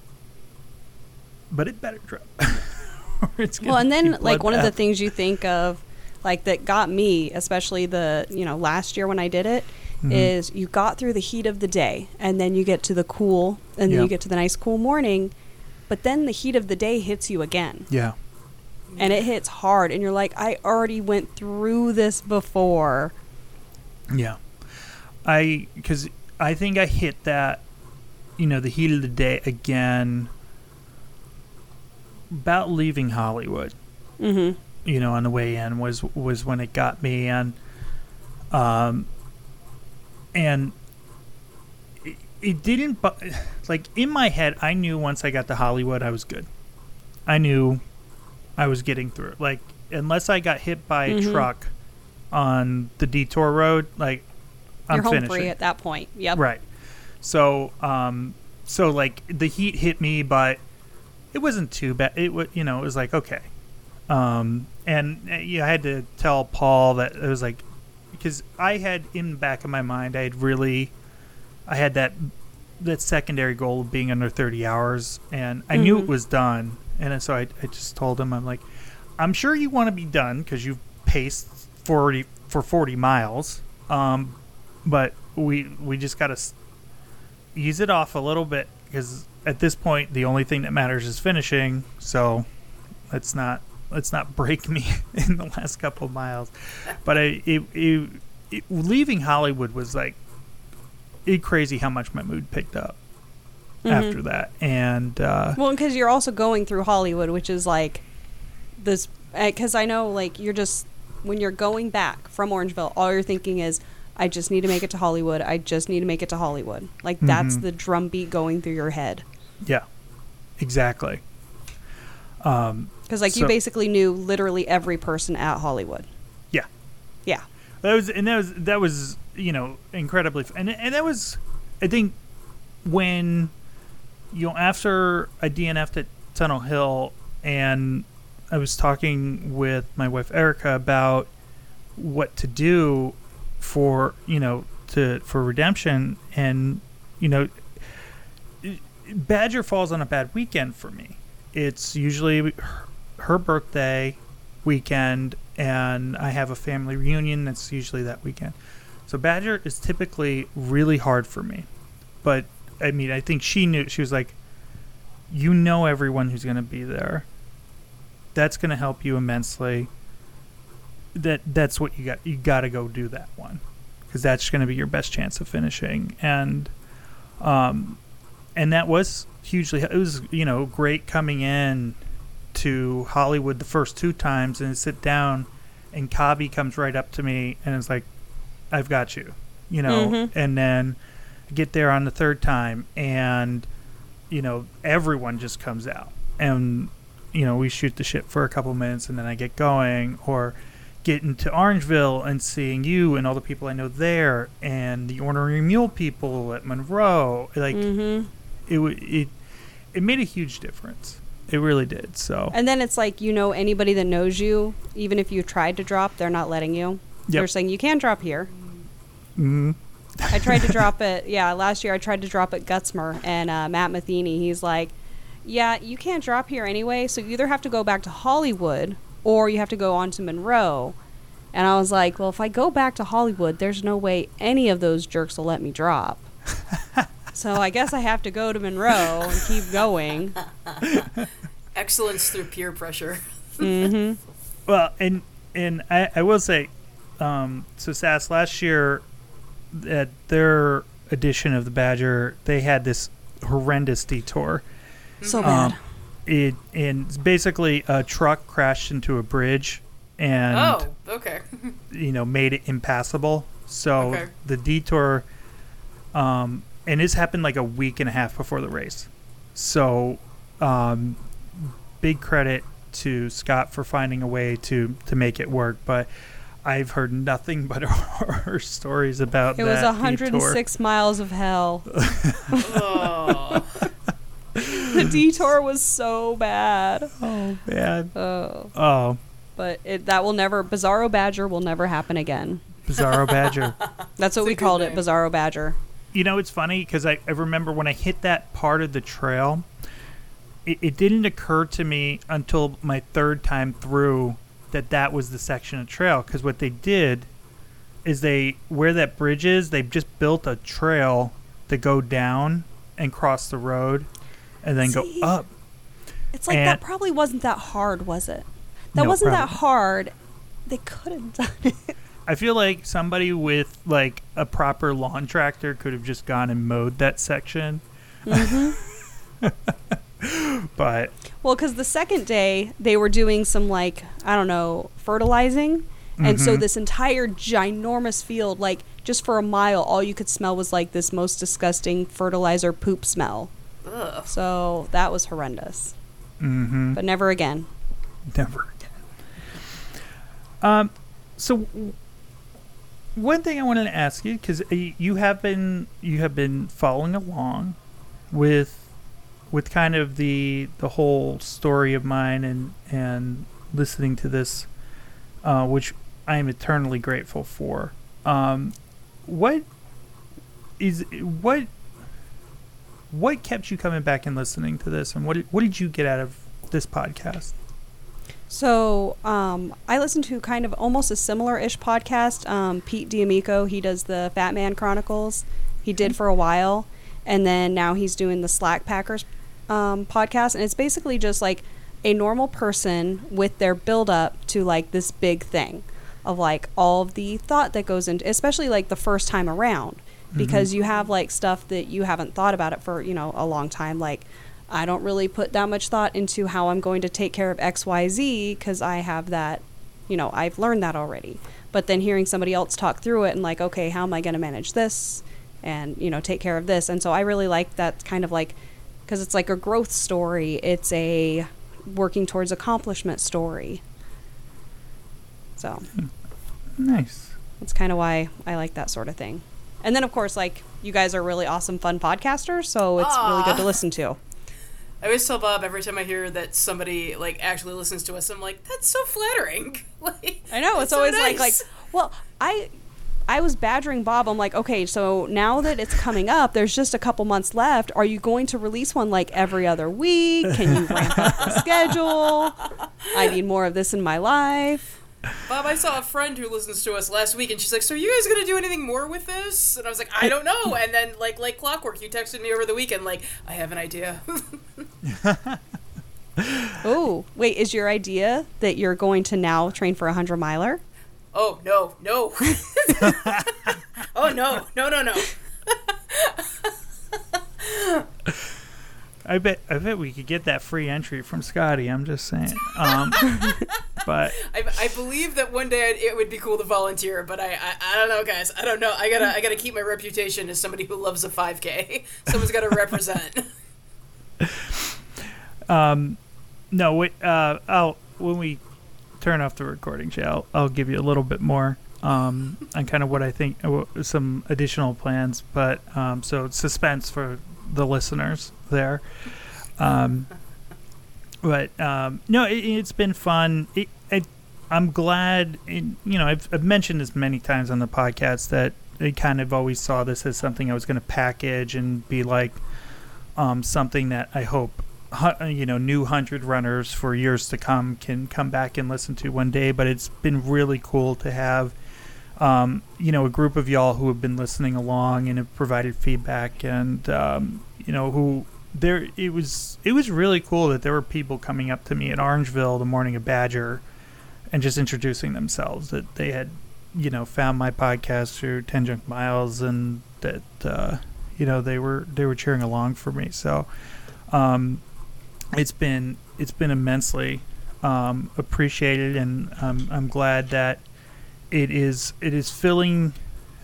but it better drop. *laughs* it's Well, and then like one of the things you think of, like that got me, especially the you know last year when I did it, is Mhm. you got through the heat of the day, and then you get to the cool, and then you get to the nice cool morning, but then the heat of the day hits you again, yeah, and it hits hard, and you're like, I already went through this before. yeah. I because I think I hit that, you know, the heat of the day again. About leaving Hollywood. Mm-hmm. you know on the way in was was when it got me and um and it, it didn't bu- like in my head i knew once i got to hollywood i was good i knew i was getting through it like unless i got hit by a Mhm. truck on the detour road like i'm you're home finishing free at that point. Yep. Right. So, um, so like the heat hit me, but it wasn't too bad. It was, you know, it was like okay. Um, and uh, yeah, I had to tell Paul that it was like because I had in the back of my mind, I had really, I had that that secondary goal of being under 30 hours, and I knew it Mhm. was done. And so I, I just told him, I'm like, I'm sure you want to be done because you've paced 40 for 40 miles. Um, but we we just got to ease it off a little bit because at this point the only thing that matters is finishing. So let's not let's not break me *laughs* in the last couple of miles. But I it, it, it leaving Hollywood was like it crazy how much my mood picked up Mhm. after that and uh, Well, because you're also going through Hollywood, which is like this. Because I know, like, you're just when you're going back from Orangeville, all you're thinking is, "I just need to make it to Hollywood. I just need to make it to Hollywood." Like that's Mhm. the drumbeat going through your head. yeah exactly um, Because like you So- basically knew literally every person at Hollywood. Yeah. Yeah. That was and that was that was you know incredibly f- and and that was I think when you know after I DNF'd at Tunnel Hill and I was talking with my wife Erica about what to do for you know to for redemption and you know Badger falls on a bad weekend for me. It's usually her, birthday weekend and I have a family reunion that's usually that weekend. So Badger is typically really hard for me. But I mean, I think she knew she was like you know everyone who's going to be there. That's going to help you immensely. That that's what you got you got to go do that one cuz that's going to be your best chance of finishing and um and that was hugely it was you know great coming in to Hollywood the first two times and sit down and Kabi comes right up to me and is like I've got you you know Mhm. and then I get there on the third time and you know everyone just comes out and you know we shoot the shit for a couple minutes and then I get going or get into Orangeville and seeing you and all the people I know there and the ornery mule people at Monroe like mm-hmm. it it it made a huge difference. It really did. So And then it's like you know anybody that knows you, even if you tried to drop, they're not letting you. They're saying you can drop here. mhm. I tried to *laughs* drop it. Yeah, last year I tried to drop at Gutsmer, and uh, Matt Matheny, he's like, "Yeah, you can't drop here anyway. So you either have to go back to Hollywood, or you have to go on to Monroe." And I was like, "Well, if I go back to Hollywood, there's no way any of those jerks will let me drop." *laughs* so I guess I have to go to Monroe and keep going. *laughs* Excellence through peer pressure. hmm well, and and I, I will say, um, so Sass last year at their edition of the Badger, they had this horrendous detour. So bad. Um, it and basically a truck crashed into a bridge and oh, okay. you know made it impassable. So Okay. the detour, um, and this happened like a week and a half before the race. So, um, big credit to Scott for finding a way to to make it work. But I've heard nothing *laughs* but horror stories about it was that 106 miles of hell. *laughs* oh. the detour was so bad. Oh man. Oh, Oh, but it, that will never. Bizarro Badger will never happen again. Bizarro Badger. *laughs* That's what a we good called it. Bizarro Badger. You know, it's funny because I, I remember when I hit that part of the trail, it, it didn't occur to me until my third time through that that was the section of trail. Because what they did is they, where that bridge is, they just built a trail to go down and cross the road and then See? go up. It's like And- that probably wasn't that hard, was it? That No, wasn't that hard. They could have *laughs* done it. I feel like somebody with like a proper lawn tractor could have just gone and mowed that section. *laughs* but Well, because the second day they were doing some like I don't know fertilizing, and so Mhm. this entire ginormous field, like just for a mile, all you could smell was like this most disgusting fertilizer poop smell. Ugh. So that was horrendous. mm-hmm. But never again. Never again. Um, so w- one thing I wanted to ask you because you have been you have been following along with with kind of the the whole story of mine and and listening to this, uh, which I am eternally grateful for. Um, what is what what kept you coming back and listening to this, and what what did you get out of this podcast? So um, I listen to kind of almost a similar-ish podcast. Um, Pete D'Amico, he does the Fat Man Chronicles. He did for a while, and then now he's doing the Slack Packers um, podcast, and it's basically just like a normal person with their build up to like this big thing of like all of the thought that goes into, especially like the first time around, because you have like stuff that you haven't thought about it for you know a long time, like. I don't really put that much thought into how I'm going to take care of XYZ because I have that, you know, I've learned that already. But then hearing somebody else talk through it and like, okay, how am I going to manage this and, you know, take care of this? And so I really like that kind of like, because it's like a growth story, it's a working towards accomplishment story. So hmm. Nice. that's kind of why I like that sort of thing. And then, of course, like, you guys are really awesome, fun podcasters, so it's really good to listen to. I always tell Bob every time I hear that somebody like actually listens to us, I'm like, that's so flattering. *laughs* like, I know it's so always like like well I I was badgering Bob. I'm like, okay, so now that it's coming up, there's just a couple months left. Are you going to release one like every other week? Can you ramp up the *laughs* schedule? I need more of this in my life. Bob, I saw a friend who listens to us last week, and she's like, "So are you guys gonna do anything more with this?" And I was like, "I don't know." And then, like, like clockwork, you texted me over the weekend, like, "I have an idea." *laughs* Oh, wait, is your idea that you're going to now train for a hundred miler? oh no, no. *laughs* *laughs* oh no, no, no, no. I bet I bet we could get that free entry from Scotty. I'm just saying. Um, *laughs* but I, I believe that one day it would be cool to volunteer, but I, I I don't know, guys. I don't know. I gotta I gotta keep my reputation as somebody who loves a 5K. *laughs* Someone's gotta represent. *laughs* um, no, wait. Uh, I'll when we turn off the recording, Jay, I'll, I'll give you a little bit more um, on kind of what I think, uh, some additional plans. But um, so suspense for the listeners there. Um, but um, no, it, it's been fun. It, it, I'm glad. It, you know, I've, I've mentioned this many times on the podcast that I kind of always saw this as something I was going to package and be like um, something that I hope you know new hundred runners for years to come can come back and listen to one day. But it's been really cool to have. Um, you know, a group of y'all who have been listening along and have provided feedback, and um, you know, who there it was it was really cool that there were people coming up to me at Orangeville the morning of Badger and just introducing themselves that they had you know found my podcast through Ten Junk Miles and that uh, you know they were they were cheering along for me. So um, it's been it's been immensely um, appreciated and um, I'm glad that it is it is filling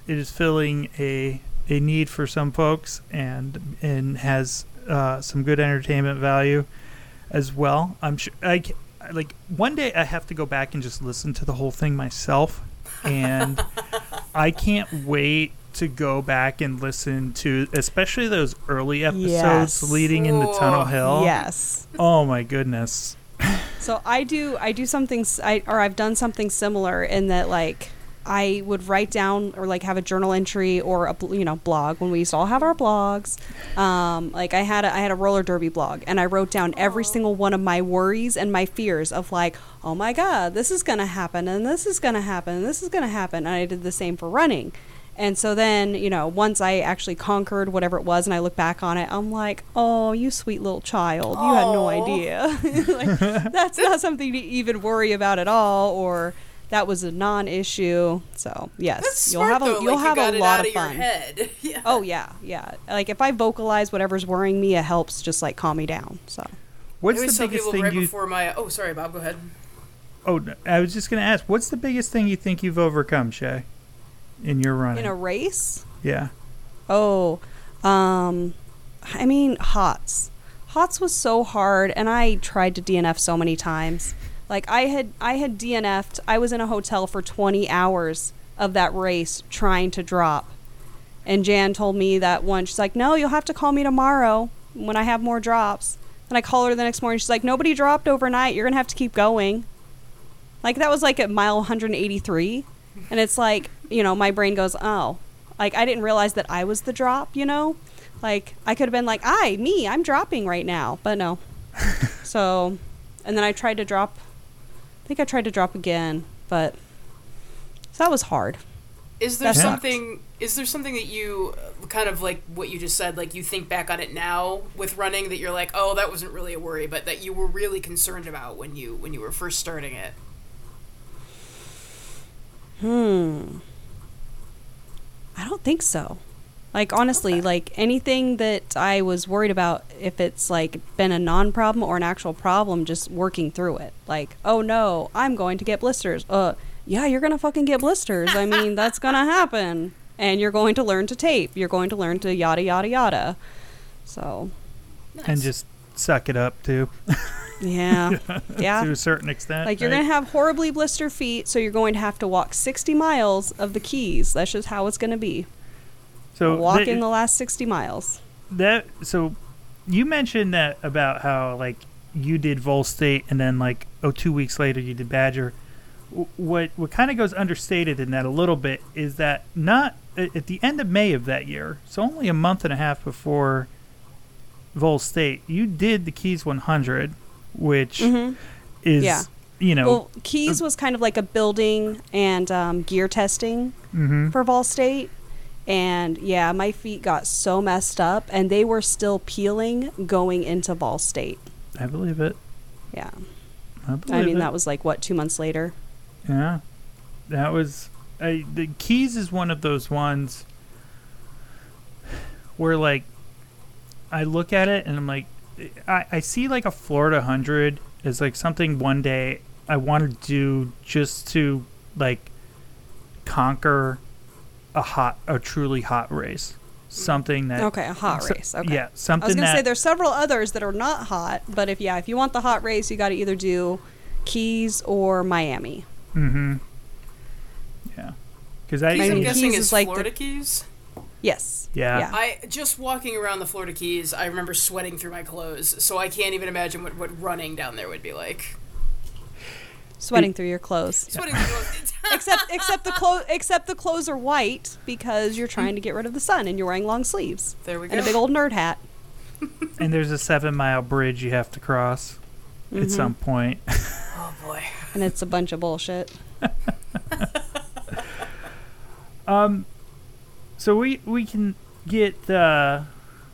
it is filling a a need for some folks and and has uh, some good entertainment value as well. I'm sure I like one day I have to go back and just listen to the whole thing myself, and *laughs* I can't wait to go back and listen to, especially those early episodes Yes. leading into Tunnel Hill. Yes. Oh my goodness. So I do I do something I or I've done something similar in that like I would write down or like have a journal entry or a you know blog when we used to all have our blogs. Um, like I had a, I had a roller derby blog and I wrote down every single one of my worries and my fears of like oh my god this is gonna happen and this is gonna happen and this is gonna happen and I did the same for running. And so then, you know, once I actually conquered whatever it was and I look back on it, I'm like, oh, you sweet little child. You had no idea. *laughs* like, that's not something to even worry about at all, or that was a non issue. So, yes, That's you'll smart have a, though. you'll like have you got a it lot out of of your fun. head. *laughs* yeah. Oh, yeah, yeah. Like, if I vocalize whatever's worrying me, it helps just like calm me down. So, What's I the biggest thing right you? before my. Oh, sorry, Bob. Go ahead. Oh, I was just gonna ask. What's the biggest thing you think you've overcome, Shae, in your running? in a race, yeah. Oh, um, I mean, HOTS. HOTS was so hard, and I tried to DNF so many times. Like I had, I had DNF'd. I was in a hotel for 20 hours of that race trying to drop, and Jan told me that one. She's like, "No, you'll have to call me tomorrow when I have more drops." And I call her the next morning. She's like, "Nobody dropped overnight. You're gonna have to keep going." Like that was like at mile 183, and it's like you know my brain goes, "Oh." Like I didn't realize that I was the drop, you know? Like I could have been like, "I, me, I'm dropping right now." But no. *laughs* so, and then I tried to drop I think I tried to drop again, but so that was hard. Is there That sucked. something? Is there something that you kind of like what you just said? Like you think back on it now with running that you're like, oh, that wasn't really a worry, but that you were really concerned about when you when you were first starting it. Hmm. I don't think so. Like honestly, Okay. like anything that I was worried about if it's like been a non-problem or an actual problem just working through it. Like, "Oh no, I'm going to get blisters." Uh, yeah, you're going to fucking get blisters. I mean, that's *laughs* going to happen. And you're going to learn to tape. You're going to learn to yada yada yada. So, And just suck it up too, *laughs* *laughs* yeah. yeah. to a certain extent. Like you're right? gonna have horribly blister feet, so you're going to have to walk 60 miles of the keys. That's just how it's gonna be. so walk the- in the last 60 miles. that so you mentioned that about how like you did Vol State and then like oh two weeks later you did Badger. What what kind of goes understated in that a little bit is that not at the end of May of that year, so only a month and a half before Vol State, you did the Keys 100, which Mhm. is Yeah. you know Well, keys was kind of like a building and um, gear testing mhm. for Vol State. And yeah, my feet got so messed up, and they were still peeling going into Vol State. I believe it. Yeah, I, believe I mean it. that was like what two months later. Yeah, that was I, the keys is one of those ones where like I look at it and I'm like I, I see like a Florida hundred is like something one day I want to do just to like conquer a hot a truly hot race something that Okay, a hot so- race. Okay. yeah something. I was gonna that say there's several others that are not hot, but if yeah, if you want the hot race, you got to either do Keys or Miami. mm-hmm yeah because I, Keys, I I'm mean, guessing Keys is is like the- Florida Keys. Yes. Yeah. Yeah. I just walking around the Florida Keys. I remember sweating through my clothes, so I can't even imagine what, what running down there would be like. Sweating through your clothes. Sweating through clothes. *laughs* except except the clothes except the clothes are white because you're trying to get rid of the sun and you're wearing long sleeves there we go. and a big old nerd hat. *laughs* and there's a seven mile bridge you have to cross Mm-hmm. at some point oh *laughs* boy. And it's a bunch of bullshit. Um, so we we can get uh,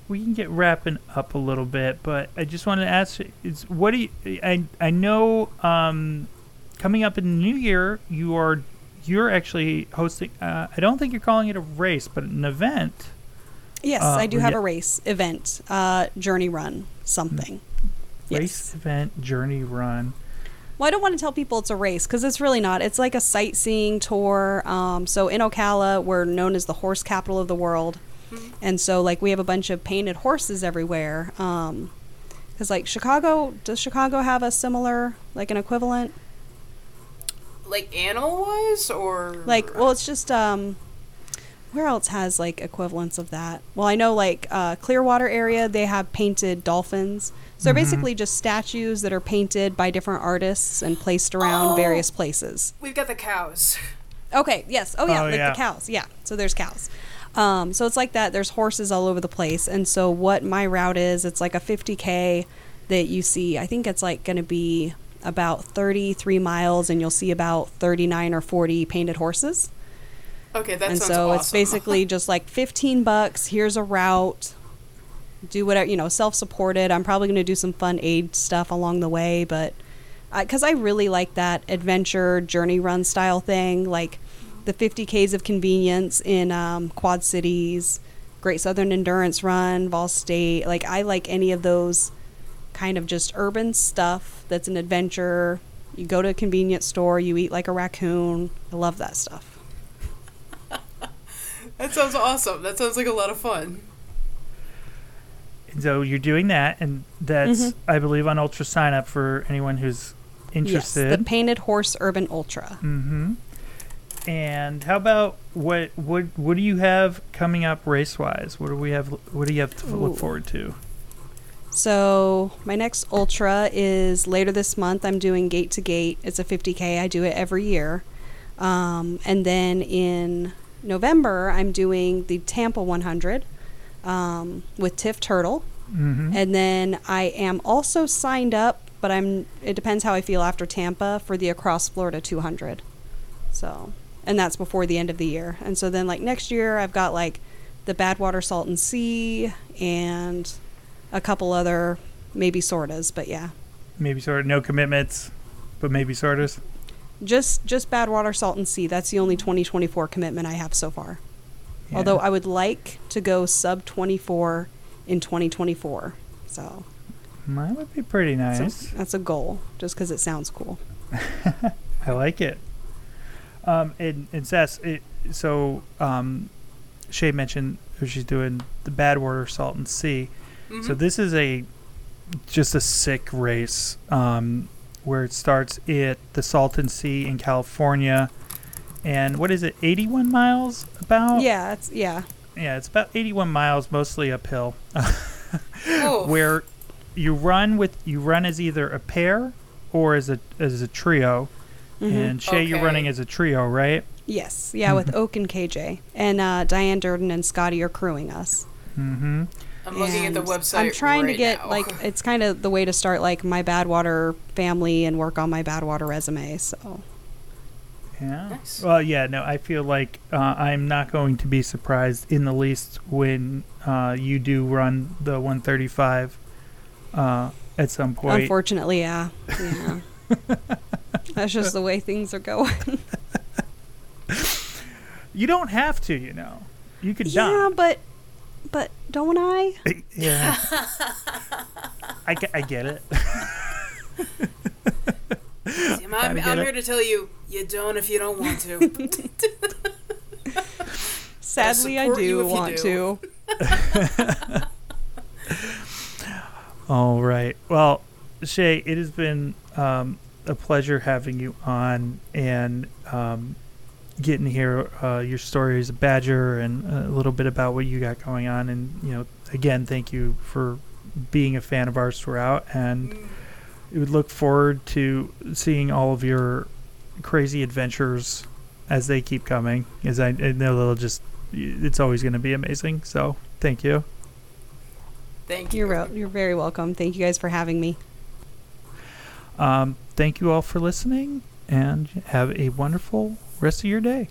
we can get wrapping up a little bit, but I just wanted to ask: is what do you? I I know um, coming up in the new year, you are you're actually hosting. Uh, I don't think you're calling it a race, but an event. Yes, Uh, I do have yeah. a race event, uh, journey run, something. Race Yes. event journey run. Well, I don't want to tell people it's a race because it's really not. It's like a sightseeing tour. Um, so in Ocala, we're known as the horse capital of the world, and so like we have a bunch of painted horses everywhere. Um, because like Chicago, does Chicago have a similar like an equivalent? Like animal wise, or Like, well, it's just um, where else has like equivalents of that? Well, I know like uh, Clearwater area, they have painted dolphins. So they're basically just statues that are painted by different artists and placed around Oh. various places. We've got the cows. Okay, yes. Oh, yeah, Oh, like yeah. the cows. Yeah, so there's cows. Um, so it's like that. There's horses all over the place. And so what my route is, it's like a 50K that you see. I think it's like going to be about 33 miles, and you'll see about 39 or 40 painted horses. Okay, that and sounds so awesome. it's basically *laughs* just like 15 bucks. Here's a route. Do whatever, you know, self supported. I'm probably going to do some fun aid stuff along the way, but because I, really like that adventure journey run style thing, like the 50Ks of convenience in um, Quad Cities, Great Southern Endurance Run, Vol State. Like, I like any of those kind of just urban stuff that's an adventure. You go to a convenience store, you eat like a raccoon. I love that stuff. *laughs* that sounds awesome. That sounds like a lot of fun. And so you're doing that, and that's Mhm. I believe on Ultra sign up for anyone who's interested. Yes, the Painted Horse Urban Ultra. Mm-hmm. And how about what what what do you have coming up race wise? What do we have? What do you have to Ooh. look forward to? So my next ultra is later this month. I'm doing Gate to Gate. It's a 50k. I do it every year. Um, and then in November, I'm doing the Tampa 100 um, with Tiff Turtle. Mm-hmm. And then I am also signed up, but I'm. It depends how I feel after Tampa for the Across Florida 200. So, and that's before the end of the year. And so then, like next year, I've got like the Badwater Salton Sea and a couple other maybe sortas, but yeah, Maybe sort of no commitments, but maybe sortas. just just Badwater Salton Sea. That's the only 2024 commitment I have so far. Although I would like to go sub 24 in 2024. So Mine would be pretty nice. that's a goal, just because it sounds cool. *laughs* I like it. Um, and, and Sass, it, so um, Shae mentioned who she's doing the Badwater Salton Sea. Mm-hmm. So this is a just a sick race um, where it starts at the Salton Sea in California, and what is it? Eighty-one miles about? Yeah, it's yeah. yeah, it's about eighty-one miles, mostly uphill. *laughs* Oh. where you run with you run as either a pair or as a as a trio. Mhm. And Shae, you're running as a trio, right? Yes, yeah, Mm-hmm. with Oak and KJ, and uh, Diane Durden and Scotty are crewing us. Mm-hmm. I'm looking at the website. I'm trying to get now. like *laughs* it's kind of the way to start like my Badwater family and work on my Badwater resume. So Yeah. Nice. Well, yeah. No, I feel like uh, I'm not going to be surprised in the least when uh, you do run the 135 uh, at some point. unfortunately, yeah, yeah. *laughs* That's just the way things are going. *laughs* You don't have to, you know. You could yeah, die. but but don't I? *laughs* Yeah. I, I get it. *laughs* I'm, I'm, get I'm it. here to tell you, you don't if you don't want to. Sadly, I support do want do. to. All right. Well, Shae, it has been um, a pleasure having you on and um, getting to hear uh, your story as a badger and a little bit about what you got going on. And, you know, again, thank you for being a fan of ours throughout. And we would look forward to seeing all of your crazy adventures as they keep coming. As I, I know they'll just, it's always going to be amazing. So thank you. Thank you. You're wel- you're very welcome. Thank you guys for having me. Um, thank you all for listening and have a wonderful rest of your day.